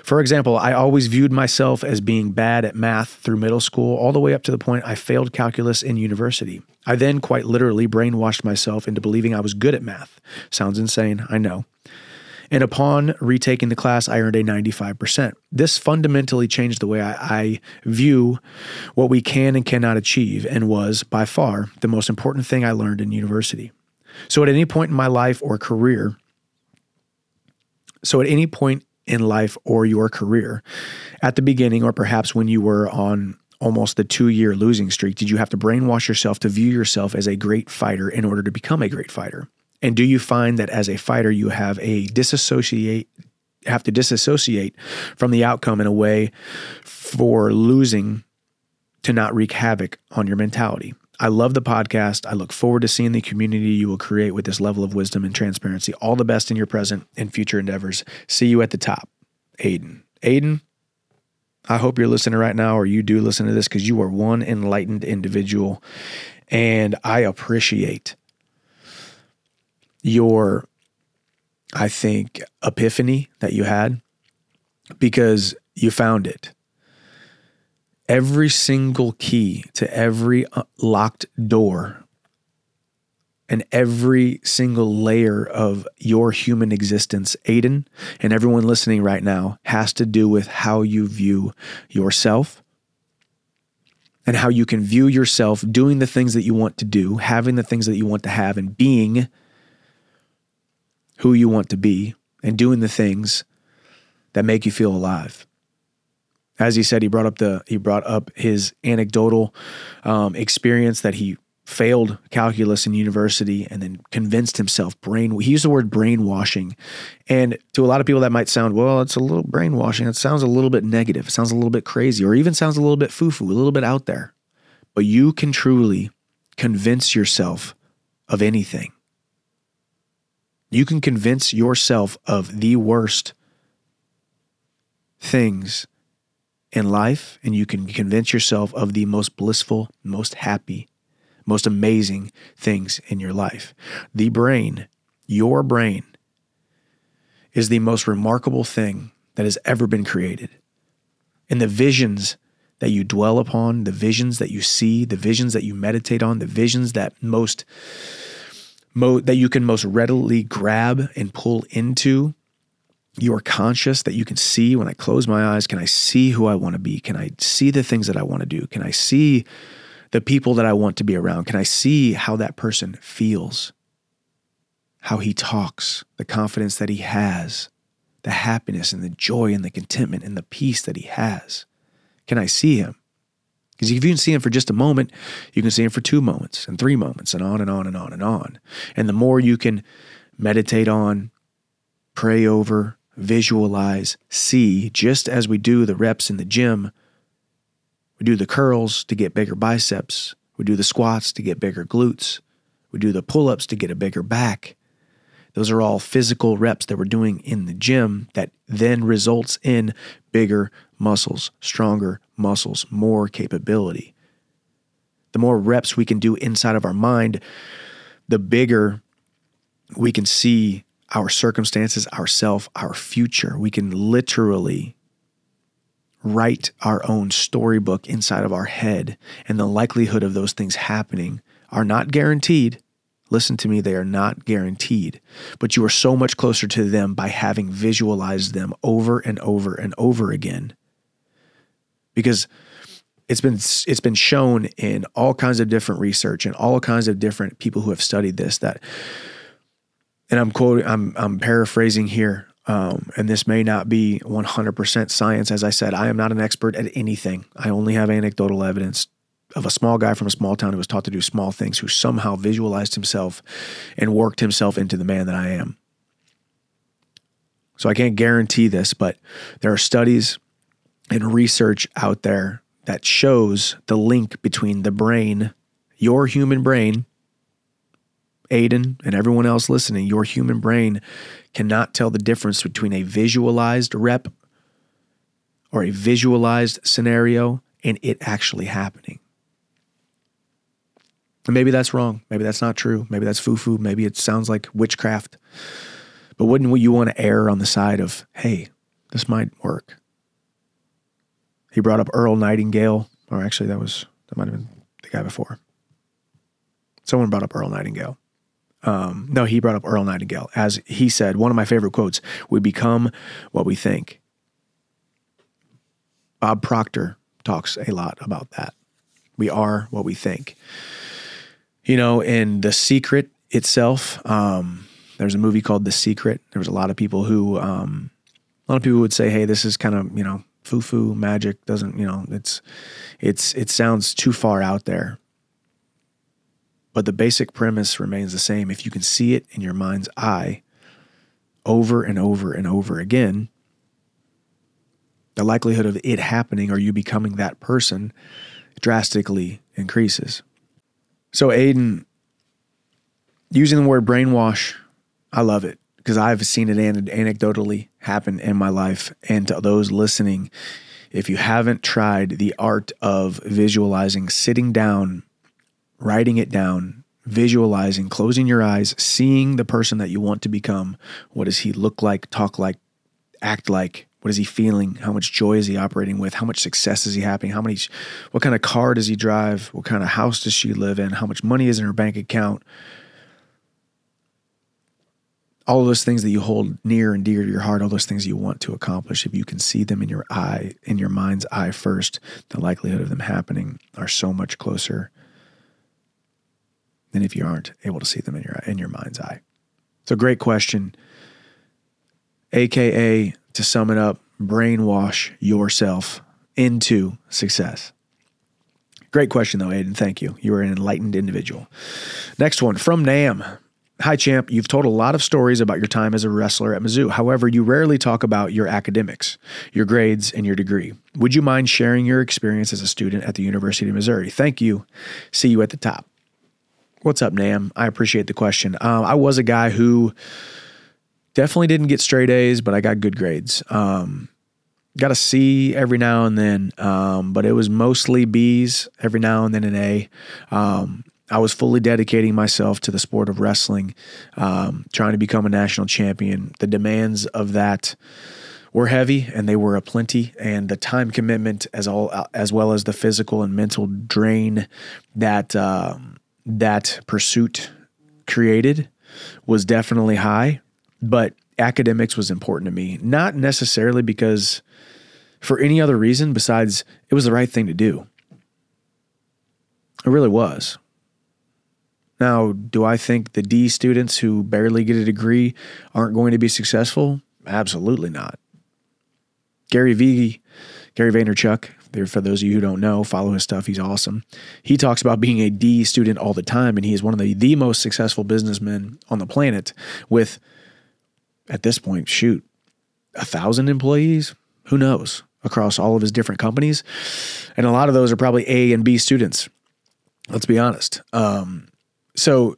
For example, I always viewed myself as being bad at math through middle school, all the way up to the point I failed calculus in university. I then quite literally brainwashed myself into believing I was good at math. Sounds insane, I know and upon retaking the class, I earned a 95%. This fundamentally changed the way I, I, view what we can and cannot achieve, and was by far the most important thing I learned in university. So, at any point in my life or career, so at any point in life or your career, at the beginning, or perhaps when you were on almost the two year losing streak, did you have to brainwash yourself to view yourself as a great fighter in order to become a great fighter? And do you find that as a fighter, you have a disassociate, have to disassociate from the outcome in a way for losing to not wreak havoc on your mentality? I love the podcast. I look forward to seeing the community you will create with this level of wisdom and transparency. All the best in your present and future endeavors. See you at the top. Aiden. Aiden, I hope you're listening right now, or you do listen to this because you are one enlightened individual. And I appreciate your, I think, epiphany that you had because you found it. Every single key to every uh, locked door and every single layer of your human existence, Aiden, and everyone listening right now, has to do with how you view yourself and how you can view yourself doing the things that you want to do, having the things that you want to have, and being who you want to be and doing the things that make you feel alive. As he said, he brought up the he brought up his anecdotal um, experience that he failed calculus in university and then convinced himself brain he used the word brainwashing. And to a lot of people that might sound well it's a little brainwashing. It sounds a little bit negative. It sounds a little bit crazy or even sounds a little bit foo-foo a little bit out there. But you can truly convince yourself of anything you can convince yourself of the worst things in life and you can convince yourself of the most blissful most happy most amazing things in your life. The brain, your brain, is the most remarkable thing that has ever been created. And the visions that you dwell upon, the visions that you see, the visions that you meditate on, the visions that most mo- that you can most readily grab and pull into you are conscious that you can see when I close my eyes, can I see who I want to be? Can I see the things that I want to do? Can I see the people that I want to be around? Can I see how that person feels? How he talks, the confidence that he has, the happiness and the joy and the contentment and the peace that he has? Can I see him? Because if you can see him for just a moment, you can see him for two moments and three moments and on and on and on and on. And the more you can meditate on, pray over, visualize, see, just as we do the reps in the gym, we do the curls to get bigger biceps. We do the squats to get bigger glutes. We do the pull ups to get a bigger back. Those are all physical reps that we're doing in the gym that then results in bigger muscles, stronger muscles, more capability. The more reps we can do inside of our mind, the bigger we can see our circumstances, ourself, our future. We can literally write our own storybook inside of our head, and the likelihood of those things happening are not guaranteed. Listen to me, they are not guaranteed, but you are so much closer to them by having visualized them over and over and over again. Because it's been it's been shown in all kinds of different research and all kinds of different people who have studied this that and I'm quoting I'm I'm paraphrasing here um, and this may not be 100% science. As I said, I am not an expert at anything. I only have anecdotal evidence of a small guy from a small town who was taught to do small things, who somehow visualized himself and worked himself into the man that I am. So I can't guarantee this, but there are studies and research out there that shows the link between the brain, your human brain, Aiden, and everyone else listening, your human brain cannot tell the difference between a visualized rep or a visualized scenario and it actually happening. And maybe that's wrong. Maybe that's not true. Maybe that's foo foo. Maybe it sounds like witchcraft. But wouldn't you want to err on the side of, hey, this might work? He brought up Earl Nightingale, or actually, that was, that might have been the guy before. Someone brought up Earl Nightingale. Um, no, he brought up Earl Nightingale. As he said, one of my favorite quotes we become what we think. Bob Proctor talks a lot about that. We are what we think. You know, in The Secret itself, um, there's a movie called The Secret. There was a lot of people who, um, a lot of people would say, hey, this is kind of, you know, foo foo magic doesn't, you know, it's, it's, it sounds too far out there. But the basic premise remains the same. If you can see it in your mind's eye over and over and over again, the likelihood of it happening or you becoming that person drastically increases. So, Aiden, using the word brainwash, I love it because I've seen it anecdotally happen in my life. And to those listening, if you haven't tried the art of visualizing, sitting down writing it down, visualizing, closing your eyes, seeing the person that you want to become. What does he look like, talk like, act like? What is he feeling? How much joy is he operating with? How much success is he having? How many what kind of car does he drive? What kind of house does she live in? How much money is in her bank account? All of those things that you hold near and dear to your heart, all those things you want to accomplish, if you can see them in your eye, in your mind's eye first, the likelihood of them happening are so much closer than if you aren't able to see them in your in your mind's eye. So great question. AKA to sum it up, brainwash yourself into success. Great question, though, Aiden. Thank you. You are an enlightened individual. Next one from Nam. Hi, champ. You've told a lot of stories about your time as a wrestler at Mizzou. However, you rarely talk about your academics, your grades, and your degree. Would you mind sharing your experience as a student at the University of Missouri? Thank you. See you at the top. What's up, Nam? I appreciate the question. Um, I was a guy who definitely didn't get straight A's, but I got good grades. Um, got a C every now and then, um, but it was mostly B's every now and then an A. Um, I was fully dedicating myself to the sport of wrestling, um, trying to become a national champion. The demands of that were heavy, and they were aplenty, and the time commitment, as all as well as the physical and mental drain that um, that pursuit created, was definitely high. But academics was important to me, not necessarily because for any other reason besides it was the right thing to do. It really was. Now, do I think the D students who barely get a degree aren't going to be successful? Absolutely not. Gary Vee, Gary Vaynerchuk, there for those of you who don't know, follow his stuff. He's awesome. He talks about being a D student all the time, and he is one of the, the most successful businessmen on the planet with, at this point, shoot, a thousand employees? Who knows? across all of his different companies. And a lot of those are probably A and B students. Let's be honest. Um, so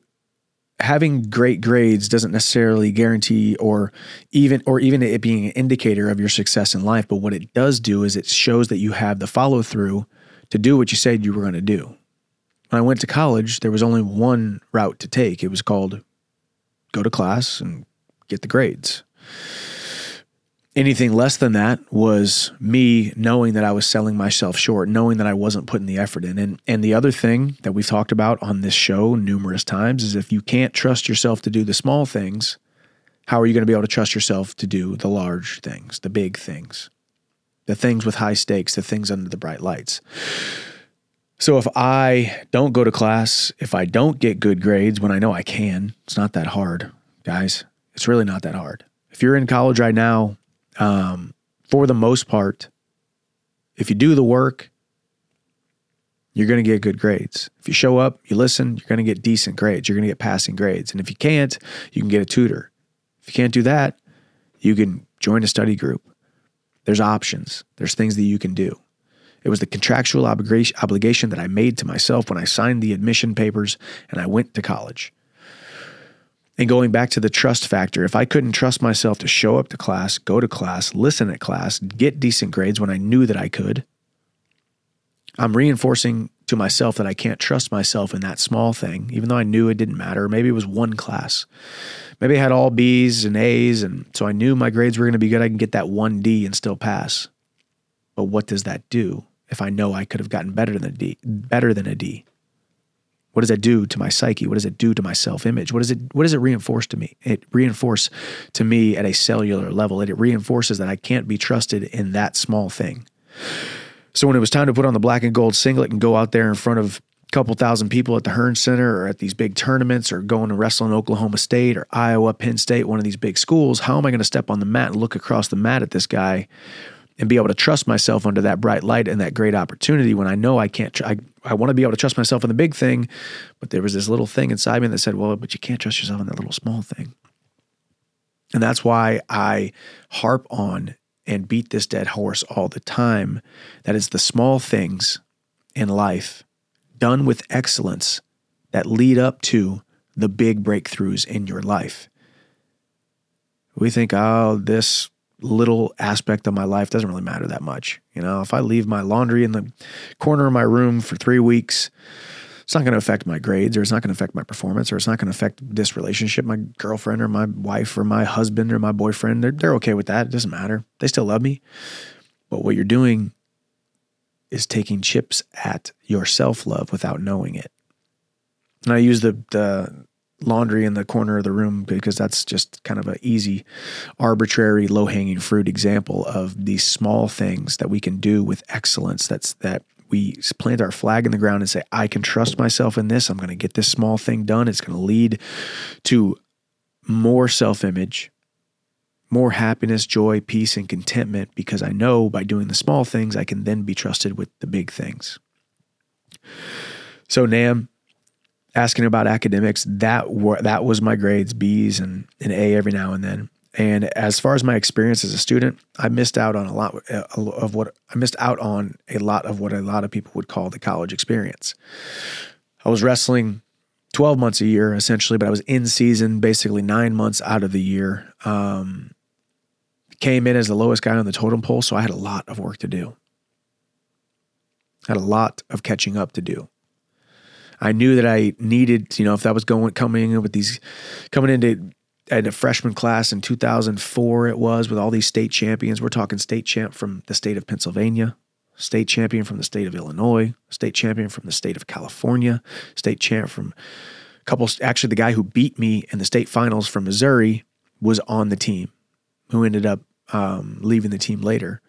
having great grades doesn't necessarily guarantee or even or even it being an indicator of your success in life but what it does do is it shows that you have the follow through to do what you said you were going to do. When i went to college there was only one route to take. It was called go to class and get the grades anything less than that was me knowing that I was selling myself short, knowing that I wasn't putting the effort in. And and the other thing that we've talked about on this show numerous times is if you can't trust yourself to do the small things, how are you going to be able to trust yourself to do the large things, the big things, the things with high stakes, the things under the bright lights? So if I don't go to class, if I don't get good grades when I know I can, it's not that hard, guys. It's really not that hard. If you're in college right now um, for the most part, if you do the work, you're going to get good grades. If you show up, you listen, you're going to get decent grades. You're going to get passing grades. And if you can't, you can get a tutor. If you can't do that, you can join a study group. There's options, there's things that you can do. It was the contractual obligation that I made to myself when I signed the admission papers and I went to college. And going back to the trust factor, if I couldn't trust myself to show up to class, go to class, listen at class, get decent grades when I knew that I could, I'm reinforcing to myself that I can't trust myself in that small thing, even though I knew it didn't matter. Maybe it was one class. Maybe I had all B's and A's, and so I knew my grades were going to be good. I can get that one D and still pass. But what does that do if I know I could have gotten better than a D, better than a D? What does that do to my psyche? What does it do to my self-image? What does it what does it reinforce to me? It reinforces to me at a cellular level. It, it reinforces that I can't be trusted in that small thing. So when it was time to put on the black and gold singlet and go out there in front of a couple thousand people at the Hearnes Center or at these big tournaments or going to wrestle in Oklahoma State or Iowa, Penn State, one of these big schools, how am I going to step on the mat and look across the mat at this guy and be able to trust myself under that bright light and that great opportunity when I know I can't. Tr- I I want to be able to trust myself in the big thing, but there was this little thing inside me that said, "Well, but you can't trust yourself in that little small thing." And that's why I harp on and beat this dead horse all the time. That is the small things in life done with excellence that lead up to the big breakthroughs in your life. We think, oh, this little aspect of my life doesn't really matter that much. You know, if I leave my laundry in the corner of my room for three weeks, it's not going to affect my grades or it's not going to affect my performance or it's not going to affect this relationship, my girlfriend or my wife or my husband or my boyfriend. They're, they're okay with that. It doesn't matter. They still love me. But what you're doing is taking chips at your self love without knowing it. And I use the, the laundry in the corner of the room because that's just kind of an easy, arbitrary, low hanging fruit example of these small things that we can do with excellence. That's that we plant our flag in the ground and say, I can trust myself in this. I'm going to get this small thing done. It's going to lead to more self image, more happiness, joy, peace, and contentment because I know by doing the small things, I can then be trusted with the big things. So Nam, asking about academics, that were, that was my grades, B's and an A every now and then. And as far as my experience as a student, I missed out on a lot of what I missed out on a lot of what a lot of people would call the college experience. I was wrestling 12 months a year essentially, but I was in season basically nine months out of the year. Um, came in as the lowest guy on the totem pole, so I had a lot of work to do. Had a lot of catching up to do. I knew that I needed, you know, if that was going coming in with these coming into at a freshman class in 2004 it was with all these state champions. We're talking state champ from the state of pennsylvania state champion from the state of illinois state champion from the state of california state champ from a couple actually the guy who beat me in the state finals from missouri was on the team who ended up um, leaving the team later.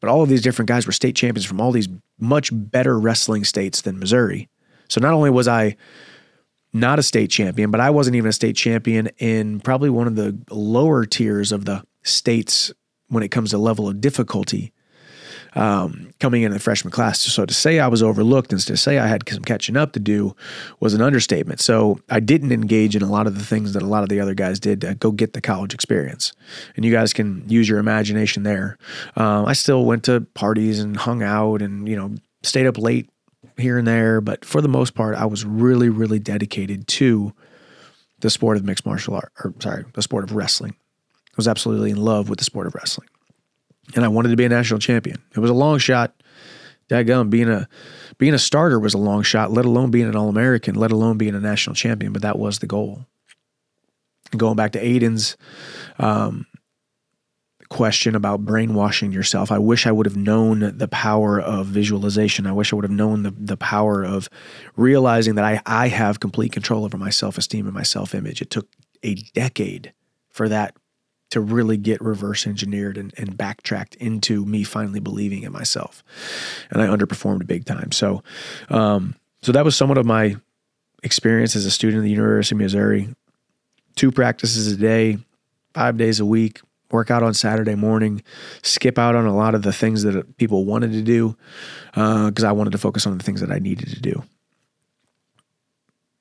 But all of these different guys were state champions from all these much better wrestling states than missouri so not only was i not a state champion, but I wasn't even a state champion in probably one of the lower tiers of the states when it comes to level of difficulty um, coming into the freshman class. So to say I was overlooked and to say I had some catching up to do was an understatement. So I didn't engage in a lot of the things that a lot of the other guys did to go get the college experience. And you guys can use your imagination there. Um, I still went to parties and hung out and, you know, stayed up late here and there, but for the most part, I was really, really dedicated to the sport of mixed martial art, or sorry, the sport of wrestling. I was absolutely in love with the sport of wrestling. And I wanted to be a national champion. It was a long shot. Dadgum, being a being a starter was a long shot, let alone being an All American, let alone being a national champion. But that was the goal. Going back to Aiden's um, question about brainwashing yourself. I wish I would have known the power of visualization. I wish I would have known the, the power of realizing that I, I have complete control over my self esteem and my self image. It took a decade for that to really get reverse engineered and, and backtracked into me finally believing in myself. And I underperformed big time. So, um, so that was somewhat of my experience as a student at the University of Missouri. Two practices a day, five days a week, work out on Saturday morning, skip out on a lot of the things that people wanted to do because uh, I wanted to focus on the things that I needed to do.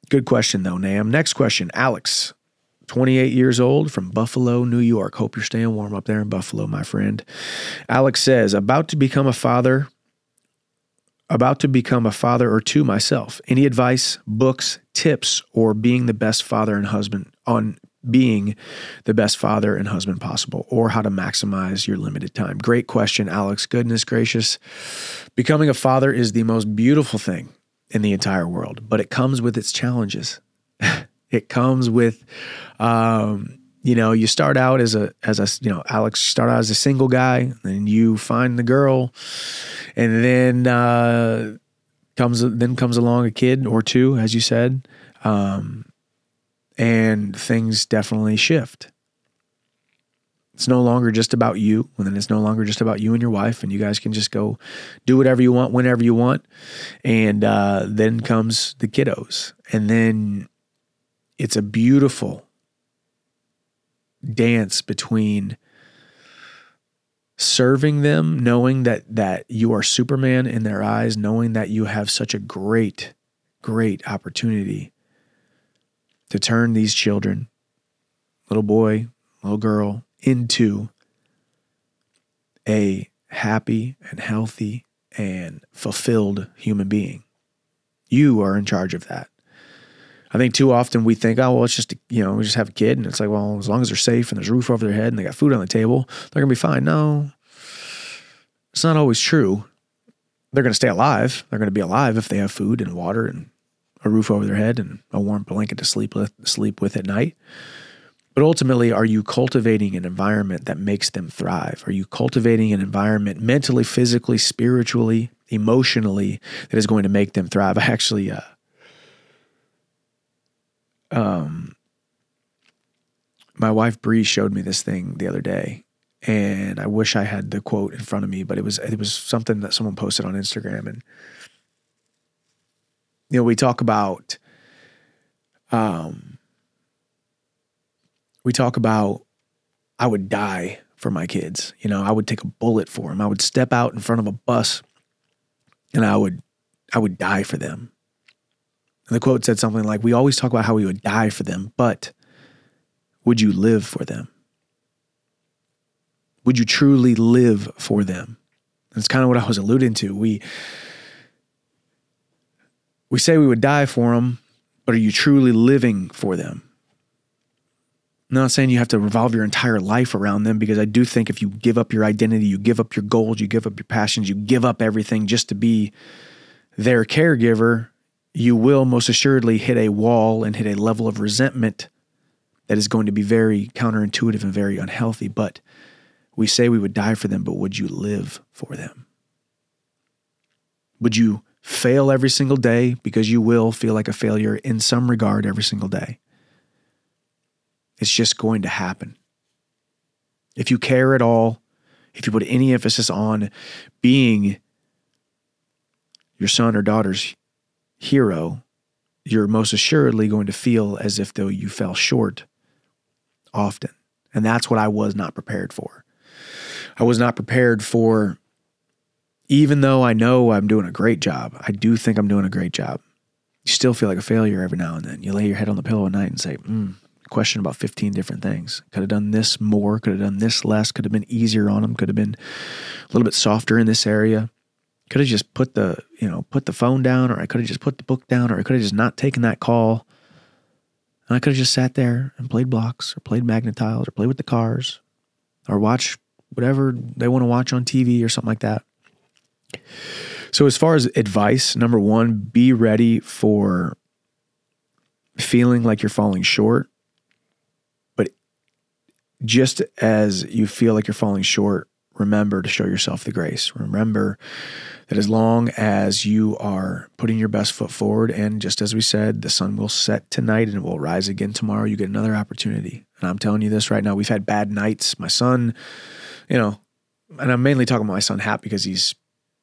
Good question, though, Nam. Next question Alex, 28 years old from Buffalo, New York. Hope you're staying warm up there in Buffalo, my friend. Alex says, about to become a father. About to become a father or two myself. Any advice, books, tips, or being the best father and husband on being the best father and husband possible or how to maximize your limited time? Great question, Alex. Goodness gracious. Becoming a father is the most beautiful thing in the entire world, but it comes with its challenges. it comes with, um, you know, you start out as a, as a, you know, Alex, start out as a single guy, and you find the girl, and then, uh, comes, then comes along a kid or two, as you said. Um, and things definitely shift. It's no longer just about you, and then it's no longer just about you and your wife, and you guys can just go do whatever you want whenever you want. And uh, then comes the kiddos, and then it's a beautiful dance between serving them, knowing that that you are Superman in their eyes, knowing that you have such a great, great opportunity to turn these children, little boy, little girl, into a happy and healthy and fulfilled human being. You are in charge of that. I think too often we think, oh, well, it's just, you know, we just have a kid. And it's like, well, as long as they're safe and there's a roof over their head and they got food on the table, they're going to be fine. No, it's not always true. They're going to stay alive. They're going to be alive if they have food and water and a roof over their head and a warm blanket to sleep with, sleep with at night. But ultimately, are you cultivating an environment that makes them thrive? Are you cultivating an environment mentally, physically, spiritually, emotionally that is going to make them thrive? I actually, uh, um, my wife Brie showed me this thing the other day, and I wish I had the quote in front of me, but it was it was something that someone posted on Instagram, and you know, we talk about, um, we talk about, I would die for my kids. You know, I would take a bullet for them. I would step out in front of a bus and I would I would die for them. And the quote said something like, We always talk about how we would die for them, but would you live for them? Would you truly live for them? That's kind of what I was alluding to. We we say we would die for them, but are you truly living for them? I'm not saying you have to revolve your entire life around them because I do think if you give up your identity, you give up your goals, you give up your passions, you give up everything just to be their caregiver, you will most assuredly hit a wall and hit a level of resentment that is going to be very counterintuitive and very unhealthy. But we say we would die for them, but would you live for them? Would you fail every single day because you will feel like a failure in some regard every single day? It's just going to happen. If you care at all, if you put any emphasis on being your son or daughter's hero, you're most assuredly going to feel as if though you fell short often. And that's what I was not prepared for. I was not prepared for, even though I know I'm doing a great job, I do think I'm doing a great job. You still feel like a failure every now and then. You lay your head on the pillow at night and say, hmm, question about 15 different things. Could have done this more, could have done this less, could have been easier on them, could have been a little bit softer in this area. Could have just put the, you know, put the phone down, or I could have just put the book down, or I could have just not taken that call. And I could have just sat there and played blocks, or played Magna-Tiles, or played with the cars, or watch whatever they want to watch on TV or something like that. So, as far as advice, number one, be ready for feeling like you're falling short But just as you feel like you're falling short, remember to show yourself the grace. Remember that as long as you are putting your best foot forward, and just as we said, the sun will set tonight and it will rise again tomorrow, you get another opportunity. And I'm telling you this right now, we've had bad nights. My son, you know, and I'm mainly talking about my son Hap because he's,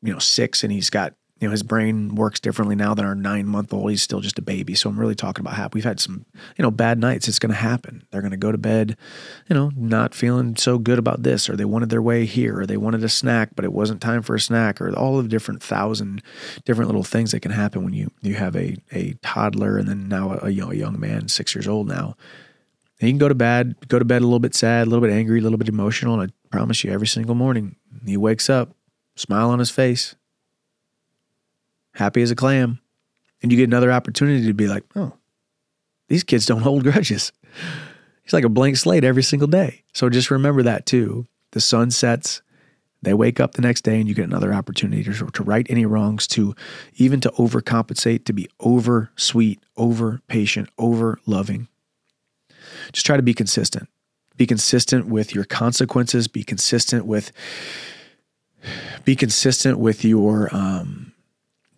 you know, six and he's got you know, his brain works differently now than our nine month old. He's still just a baby. So I'm really talking about Hap. We've had some, you know, bad nights. It's going to happen. They're going to go to bed, you know, not feeling so good about this, or they wanted their way here, or they wanted a snack, but it wasn't time for a snack, or all of the different thousand different little things that can happen when you you have a a toddler and then now a, you know, a young man, six years old now. And you can go to bed, go to bed a little bit sad, a little bit angry, a little bit emotional, and I promise you, every single morning he wakes up, smile on his face, happy as a clam. And you get another opportunity to be like, oh, these kids don't hold grudges. It's like a blank slate every single day. So just remember that too. The sun sets, they wake up the next day, and you get another opportunity to, to right any wrongs, to even to overcompensate, to be over sweet, over patient, over loving. Just try to be consistent. Be consistent with your consequences. Be consistent with be consistent with your um,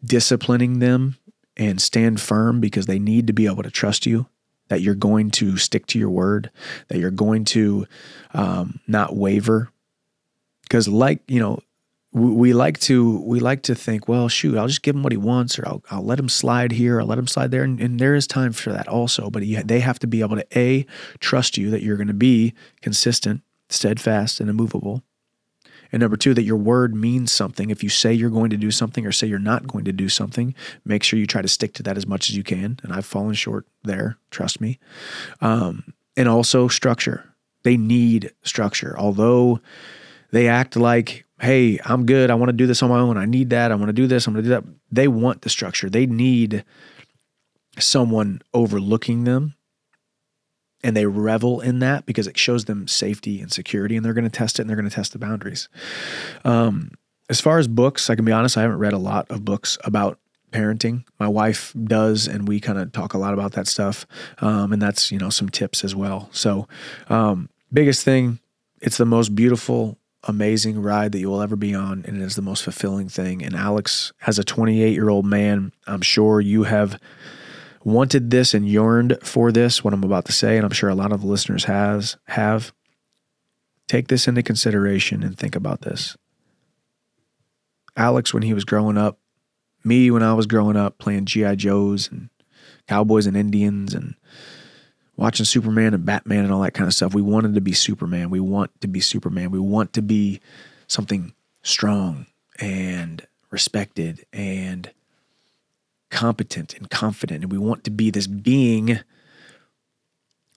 disciplining them and stand firm because they need to be able to trust you that you're going to stick to your word that you're going to um, not waver. Because like you know we, like to we like to think well shoot i'll just give him what he wants or i'll, I'll let him slide here i'll let him slide there. And, and there is time for that also but he, they have to be able to a trust you that you're going to be consistent steadfast and immovable and number two, that your word means something. If you say you're going to do something or say you're not going to do something, make sure you try to stick to that as much as you can. And I've fallen short there, trust me. Um, and also structure. They need structure. Although they act like, hey, I'm good. I want to do this on my own. I need that. I want to do this. I'm going to do that. They want the structure. They need someone overlooking them and they revel in that because it shows them safety and security and they're going to test it and they're going to test the boundaries. Um, as far as books i can be honest i haven't read a lot of books about parenting. My wife does and we kind of talk a lot about that stuff um, and that's you know some tips as well. So um, biggest thing it's the most beautiful amazing ride that you will ever be on and it is the most fulfilling thing. And alex as a 28 year old man i'm sure you have wanted this and yearned for this, what I'm about to say, and I'm sure a lot of the listeners has have, take this into consideration and think about this. Alex, when he was growing up, me when I was growing up playing G.I. Joes and Cowboys and Indians and watching Superman and Batman and all that kind of stuff. We wanted to be Superman. We want to be Superman. We want to be something strong and respected and competent and confident, and we want to be this being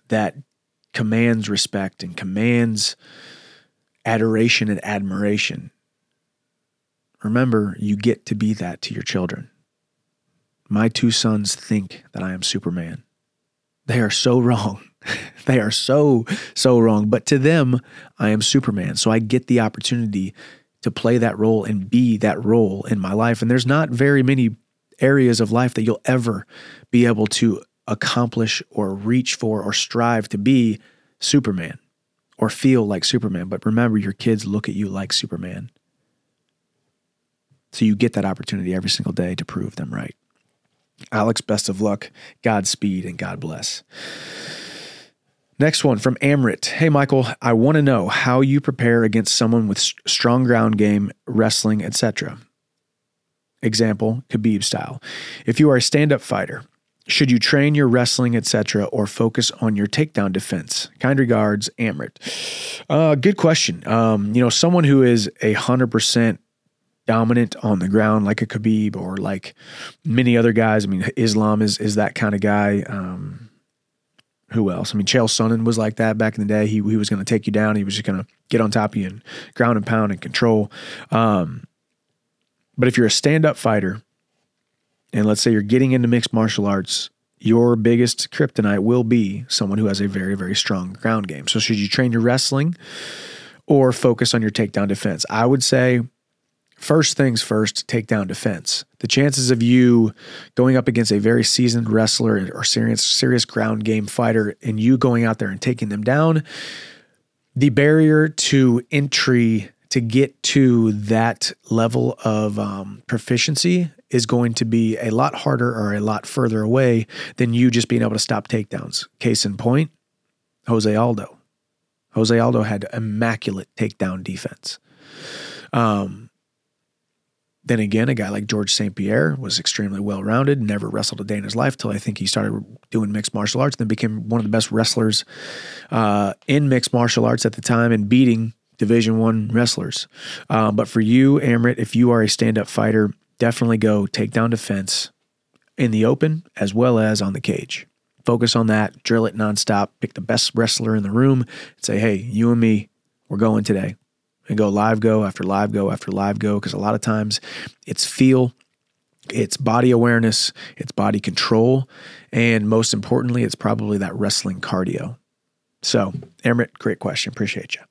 that commands respect and commands adoration and admiration. Remember, you get to be that to your children. My two sons think that I am Superman. They are so wrong. they are so, so wrong. But to them, I am Superman. So I get the opportunity to play that role and be that role in my life. And there's not very many areas of life that you'll ever be able to accomplish or reach for or strive to be Superman or feel like Superman. But remember, your kids look at you like Superman. So you get that opportunity every single day to prove them right. Alex, best of luck, Godspeed, and God bless. Next one from Amrit. Hey, Michael, I want to know how you prepare against someone with strong ground game, wrestling, etc. Example, Khabib style. If you are a stand up fighter, should you train your wrestling, etc., or focus on your takedown defense? Kind regards, Amrit. Uh, good question. Um, you know, someone who is a hundred percent dominant on the ground, like a Khabib or like many other guys. I mean, Islam is is that kind of guy. Um, who else? I mean, Chael Sonnen was like that back in the day. He he was going to take you down. He was just going to get on top of you and ground and pound and control. Um, but if you're a stand up fighter, and let's say you're getting into mixed martial arts, your biggest kryptonite will be someone who has a very very strong ground game. So should you train your wrestling or focus on your takedown defense? I would say First things first, takedown defense. The chances of you going up against a very seasoned wrestler or serious serious ground game fighter and you going out there and taking them down, the barrier to entry to get to that level of um, proficiency is going to be a lot harder or a lot further away than you just being able to stop takedowns. Case in point, Jose Aldo. Jose Aldo had immaculate takedown defense. Um, then again, a guy like George St. Pierre was extremely well rounded, never wrestled a day in his life till I think he started doing mixed martial arts, then became one of the best wrestlers uh, in mixed martial arts at the time and beating Division One wrestlers. Um, but for you, Amrit, if you are a stand up fighter, definitely go take down defense in the open as well as on the cage. Focus on that, drill it nonstop, pick the best wrestler in the room, and say, hey, you and me, we're going today and go live go after live go after live go because a lot of times it's feel it's body awareness it's body control and most importantly it's probably that wrestling cardio so Amrit, great question appreciate you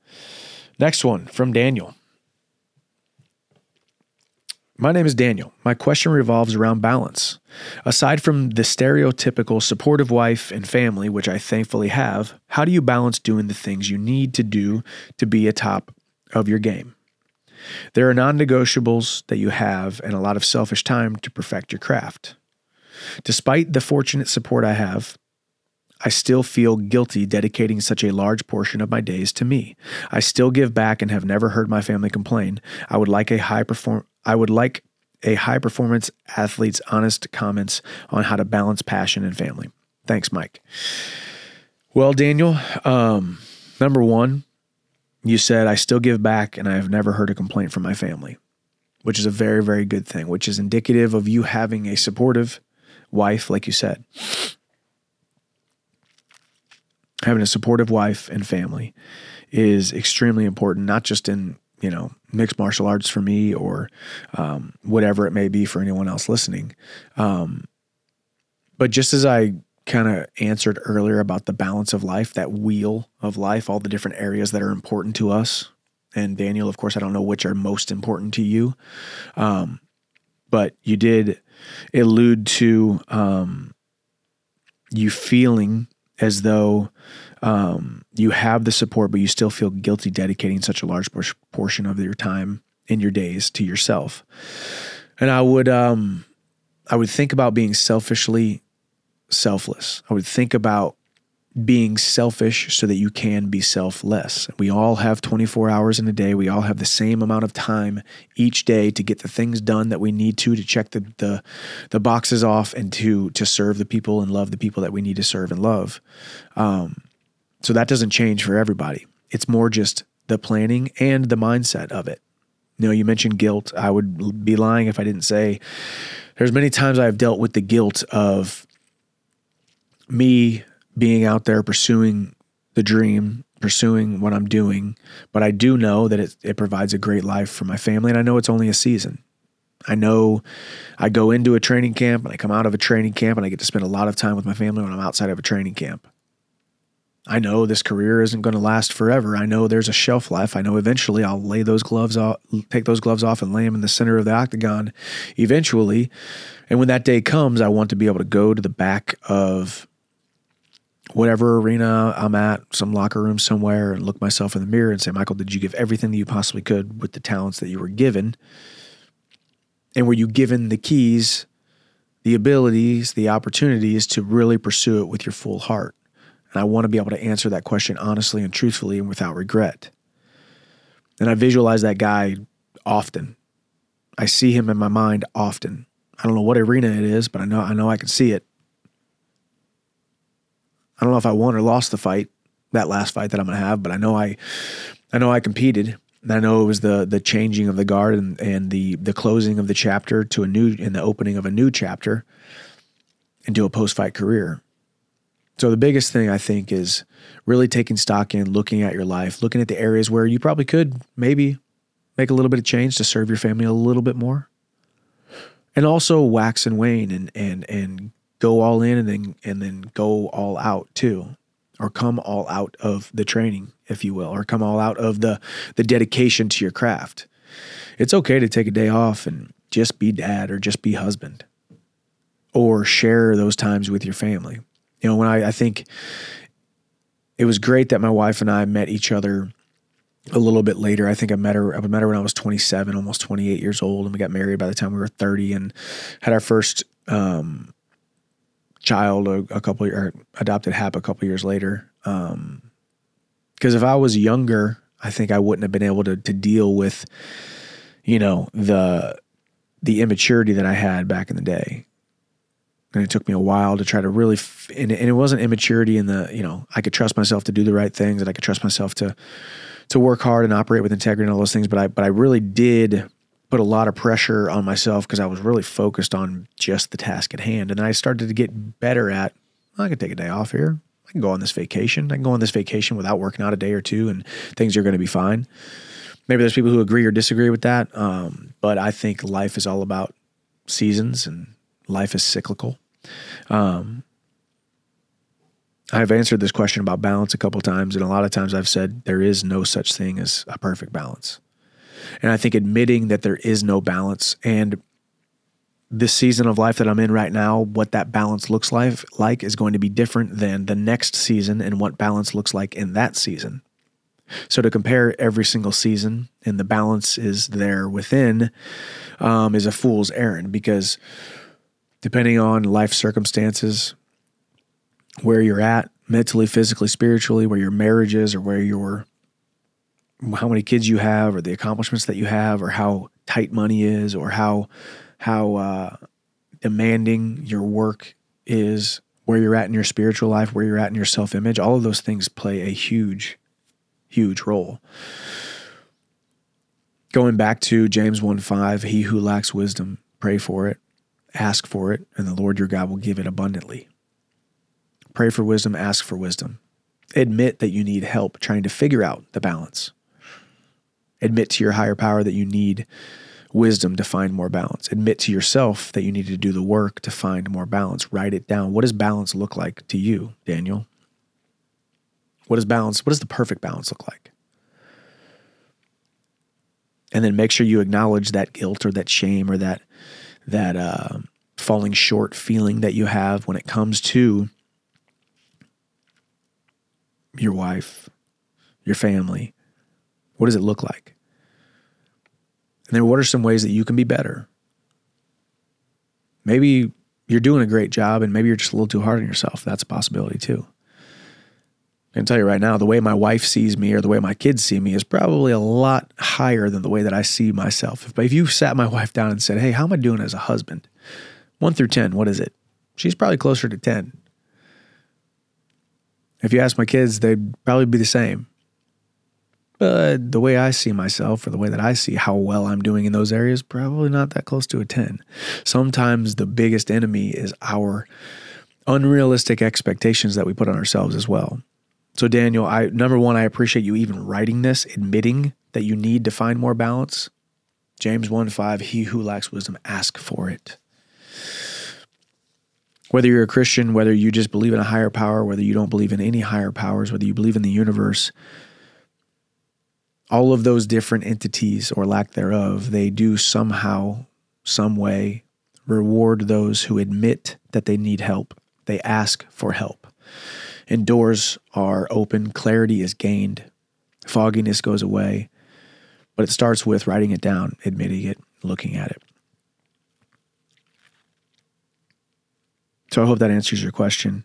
next one from daniel my name is Daniel. My question revolves around balance. Aside from the stereotypical supportive wife and family, which I thankfully have, how do you balance doing the things you need to do to be a top of your game. There are non negotiables that you have and a lot of selfish time to perfect your craft. Despite the fortunate support I have, I still feel guilty dedicating such a large portion of my days to me. I still give back and have never heard my family complain. I would like a high perform I would like a high performance athlete's honest comments on how to balance passion and family. Thanks, Mike. Well, Daniel, um, number one, you said, I still give back and I have never heard a complaint from my family, which is a very, very good thing, which is indicative of you having a supportive wife, like you said. Having a supportive wife and family is extremely important, not just in, you know, mixed martial arts for me or um, whatever it may be for anyone else listening. Um, but just as I kind of answered earlier about the balance of life, that wheel of life, all the different areas that are important to us. And Daniel, of course, I don't know which are most important to you, um, but you did allude to um, you feeling as though um, you have the support, but you still feel guilty dedicating such a large portion of your time in your days to yourself. And I would, um, I would think about being selfishly selfless. I would think about being selfish so that you can be selfless. We all have 24 hours in a day. We all have the same amount of time each day to get the things done that we need to to check the the, the boxes off and to to serve the people and love the people that we need to serve and love. Um, so that doesn't change for everybody. It's more just the planning and the mindset of it. You know, you mentioned guilt. I would be lying if I didn't say there's many times I've dealt with the guilt of me being out there pursuing the dream, pursuing what I'm doing, but I do know that it, it provides a great life for my family, and I know it's only a season. I know I go into a training camp and I come out of a training camp and I get to spend a lot of time with my family when I'm outside of a training camp. I know this career isn't going to last forever. I know there's a shelf life. I know eventually I'll lay those gloves off, take those gloves off and lay them in the center of the octagon eventually. And when that day comes, I want to be able to go to the back of whatever arena I'm at, some locker room somewhere, and look myself in the mirror and say, Michael, did you give everything that you possibly could with the talents that you were given? And were you given the keys, the abilities, the opportunities to really pursue it with your full heart? And I want to be able to answer that question honestly and truthfully and without regret. And I visualize that guy often. I see him in my mind often. I don't know what arena it is, but I know I know I can see it. I don't know if I won or lost the fight, that last fight that I'm gonna have, but I know I I know I competed. And I know it was the the changing of the guard and, and the the closing of the chapter to a new and the opening of a new chapter into a post fight career. So the biggest thing I think is really taking stock in, looking at your life, looking at the areas where you probably could maybe make a little bit of change to serve your family a little bit more. And also wax and wane and and and go all in and then and then go all out too or come all out of the training if you will or come all out of the the dedication to your craft it's okay to take a day off and just be dad or just be husband or share those times with your family you know when i, I think it was great that my wife and i met each other a little bit later. I think I met her. I met her when I was 27, almost 28 years old, and we got married by the time we were 30, and had our first um, child a, a couple or adopted Hap a couple years later. Um, because if I was younger, I think I wouldn't have been able to to deal with, you know, the the immaturity that I had back in the day. And it took me a while to try to really, f- and, and it wasn't immaturity in the, you know, I could trust myself to do the right things, and I could trust myself to to work hard and operate with integrity and all those things. But I, but I really did put a lot of pressure on myself because I was really focused on just the task at hand. And then I started to get better at, well, I can take a day off here. I can go on this vacation. I can go on this vacation without working out a day or two and things are going to be fine. Maybe there's people who agree or disagree with that. Um, but I think life is all about seasons and life is cyclical. Um, I've answered this question about balance a couple times, and a lot of times I've said there is no such thing as a perfect balance. And I think admitting that there is no balance and this season of life that I'm in right now, what that balance looks like, like is going to be different than the next season and what balance looks like in that season. So to compare every single season and the balance is there within um, is a fool's errand because depending on life circumstances, where you're at mentally, physically, spiritually, where your marriage is, or where your how many kids you have or the accomplishments that you have or how tight money is or how how uh, demanding your work is where you're at in your spiritual life where you're at in your self-image all of those things play a huge huge role. Going back to james 1 5 he who lacks wisdom pray for it ask for it and the lord your god will give it abundantly. Pray for wisdom ask for wisdom. Admit that you need help trying to figure out the balance Admit to your higher power that you need wisdom to find more balance. Admit to yourself that you need to do the work to find more balance. Write it down. What does balance look like to you, Daniel? What does balance, what does the perfect balance look like? And then make sure you acknowledge that guilt or that shame or that that uh, falling short feeling that you have when it comes to your wife, your family, what does it look like? And then what are some ways that you can be better? Maybe you're doing a great job and maybe you're just a little too hard on yourself. That's a possibility too. I can tell you right now, the way my wife sees me or the way my kids see me is probably a lot higher than the way that I see myself. But if you sat my wife down and said, Hey, how am I doing as a husband? One through 10, what is it? She's probably closer to 10. If you ask my kids, they'd probably be the same. But the way I see myself, or the way that I see how well I'm doing in those areas, probably not that close to a 10. Sometimes the biggest enemy is our unrealistic expectations that we put on ourselves as well. So, Daniel, I number one, I appreciate you even writing this, admitting that you need to find more balance. James 1 5, he who lacks wisdom, ask for it. Whether you're a Christian, whether you just believe in a higher power, whether you don't believe in any higher powers, whether you believe in the universe, all of those different entities or lack thereof, they do somehow, some way reward those who admit that they need help. They ask for help. And doors are open, clarity is gained, fogginess goes away. But it starts with writing it down, admitting it, looking at it. So I hope that answers your question.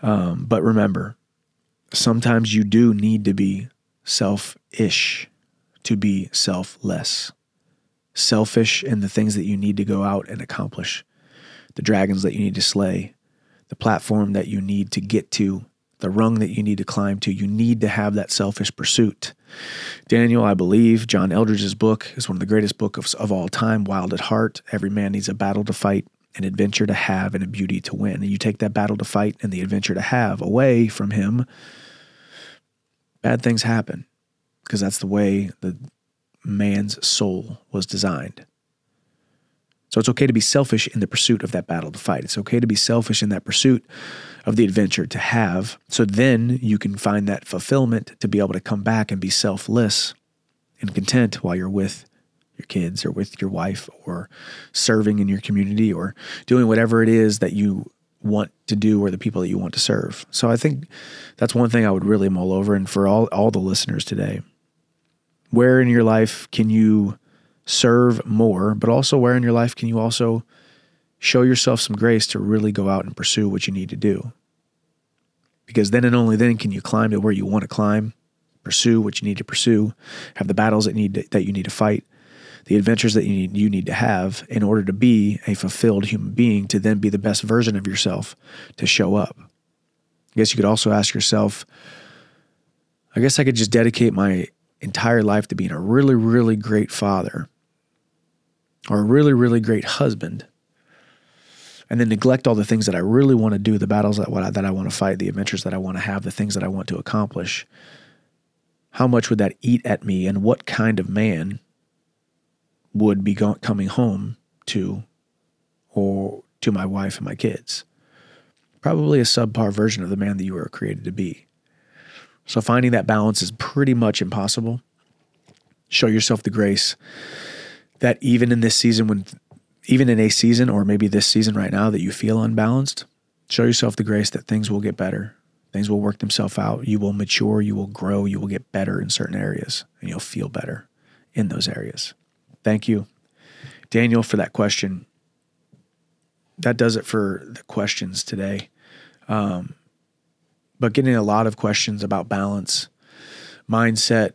Um, but remember, sometimes you do need to be selfish to be selfless. Selfish in the things that you need to go out and accomplish, the dragons that you need to slay, the platform that you need to get to, the rung that you need to climb to. You need to have that selfish pursuit. Daniel, I believe, John Eldredge's book is one of the greatest books of, of all time, Wild at Heart. Every man needs a battle to fight, an adventure to have, and a beauty to win. And you take that battle to fight and the adventure to have away from him, bad things happen because that's the way the man's soul was designed. So it's okay to be selfish in the pursuit of that battle to fight. It's okay to be selfish in that pursuit of the adventure to have. So then you can find that fulfillment to be able to come back and be selfless and content while you're with your kids or with your wife or serving in your community or doing whatever it is that you want to do or the people that you want to serve. So I think that's one thing I would really mull over and for all all the listeners today. Where in your life can you serve more, but also where in your life can you also show yourself some grace to really go out and pursue what you need to do? Because then and only then can you climb to where you want to climb, pursue what you need to pursue, have the battles that need to, that you need to fight, the adventures that you need, you need to have in order to be a fulfilled human being to then be the best version of yourself to show up. I guess you could also ask yourself, I guess I could just dedicate my entire life to being a really, really great father or a really, really great husband, and then neglect all the things that I really want to do, the battles that, I, that I want to fight, the adventures that I want to have, the things that I want to accomplish, how much would that eat at me, and what kind of man would be go- coming home to or to my wife and my kids? Probably a subpar version of the man that you were created to be. So finding that balance is pretty much impossible. Show yourself the grace that even in this season, when even in a season or maybe this season right now that you feel unbalanced, show yourself the grace that things will get better. Things will work themselves out. You will mature, you will grow, you will get better in certain areas, and you'll feel better in those areas. Thank you, Daniel, for that question. That does it for the questions today. Um, but getting a lot of questions about balance, mindset,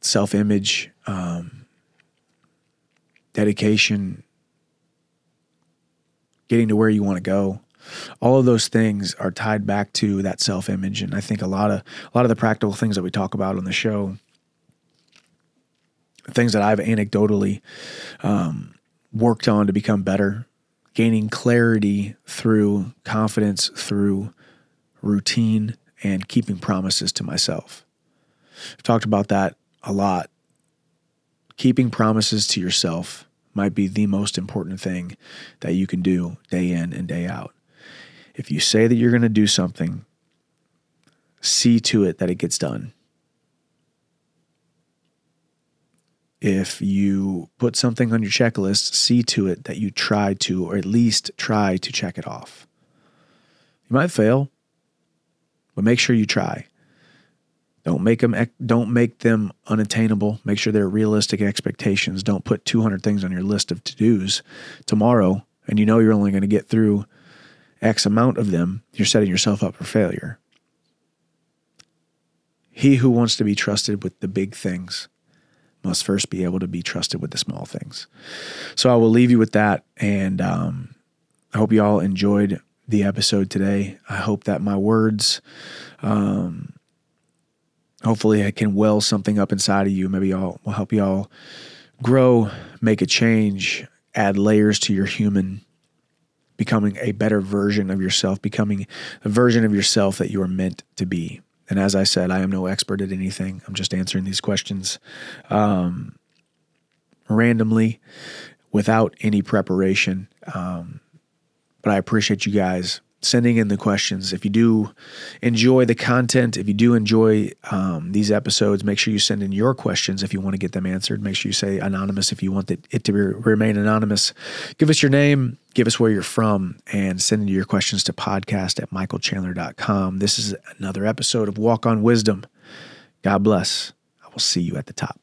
self image, um, dedication, getting to where you want to go. All of those things are tied back to that self image, and I think a lot of a lot of the practical things that we talk about on the show, things that I've anecdotally um, worked on to become better, gaining clarity through confidence, through routine, and keeping promises to myself. I've talked about that a lot keeping promises to yourself might be the most important thing that you can do day in and day out. If you say that you're going to do something, see to it that it gets done. If you put something on your checklist, see to it that you try to, or at least try to check it off. You might fail, but make sure you try. Don't make them don't make them unattainable. Make sure they're realistic expectations. Don't put 200 things on your list of to-dos tomorrow and you know you're only going to get through X amount of them. You're setting yourself up for failure. He who wants to be trusted with the big things must first be able to be trusted with the small things. So I will leave you with that. And um, I hope you all enjoyed the episode today. I hope that my words um, hopefully it can well something up inside of you. Maybe I'll will help you all grow, make a change, add layers to your human becoming a better version of yourself, becoming a version of yourself that you are meant to be. And as I said, I am no expert at anything. I'm just answering these questions um, randomly without any preparation. Um, but I appreciate you guys sending in the questions. If you do enjoy the content, if you do enjoy um, these episodes, make sure you send in your questions if you want to get them answered. Make sure you say anonymous if you want it to remain anonymous. Give us your name, give us where you're from, and send in your questions to podcast at michaelchandler.com. This is another episode of Walk on Wisdom. God bless. I will see you at the top.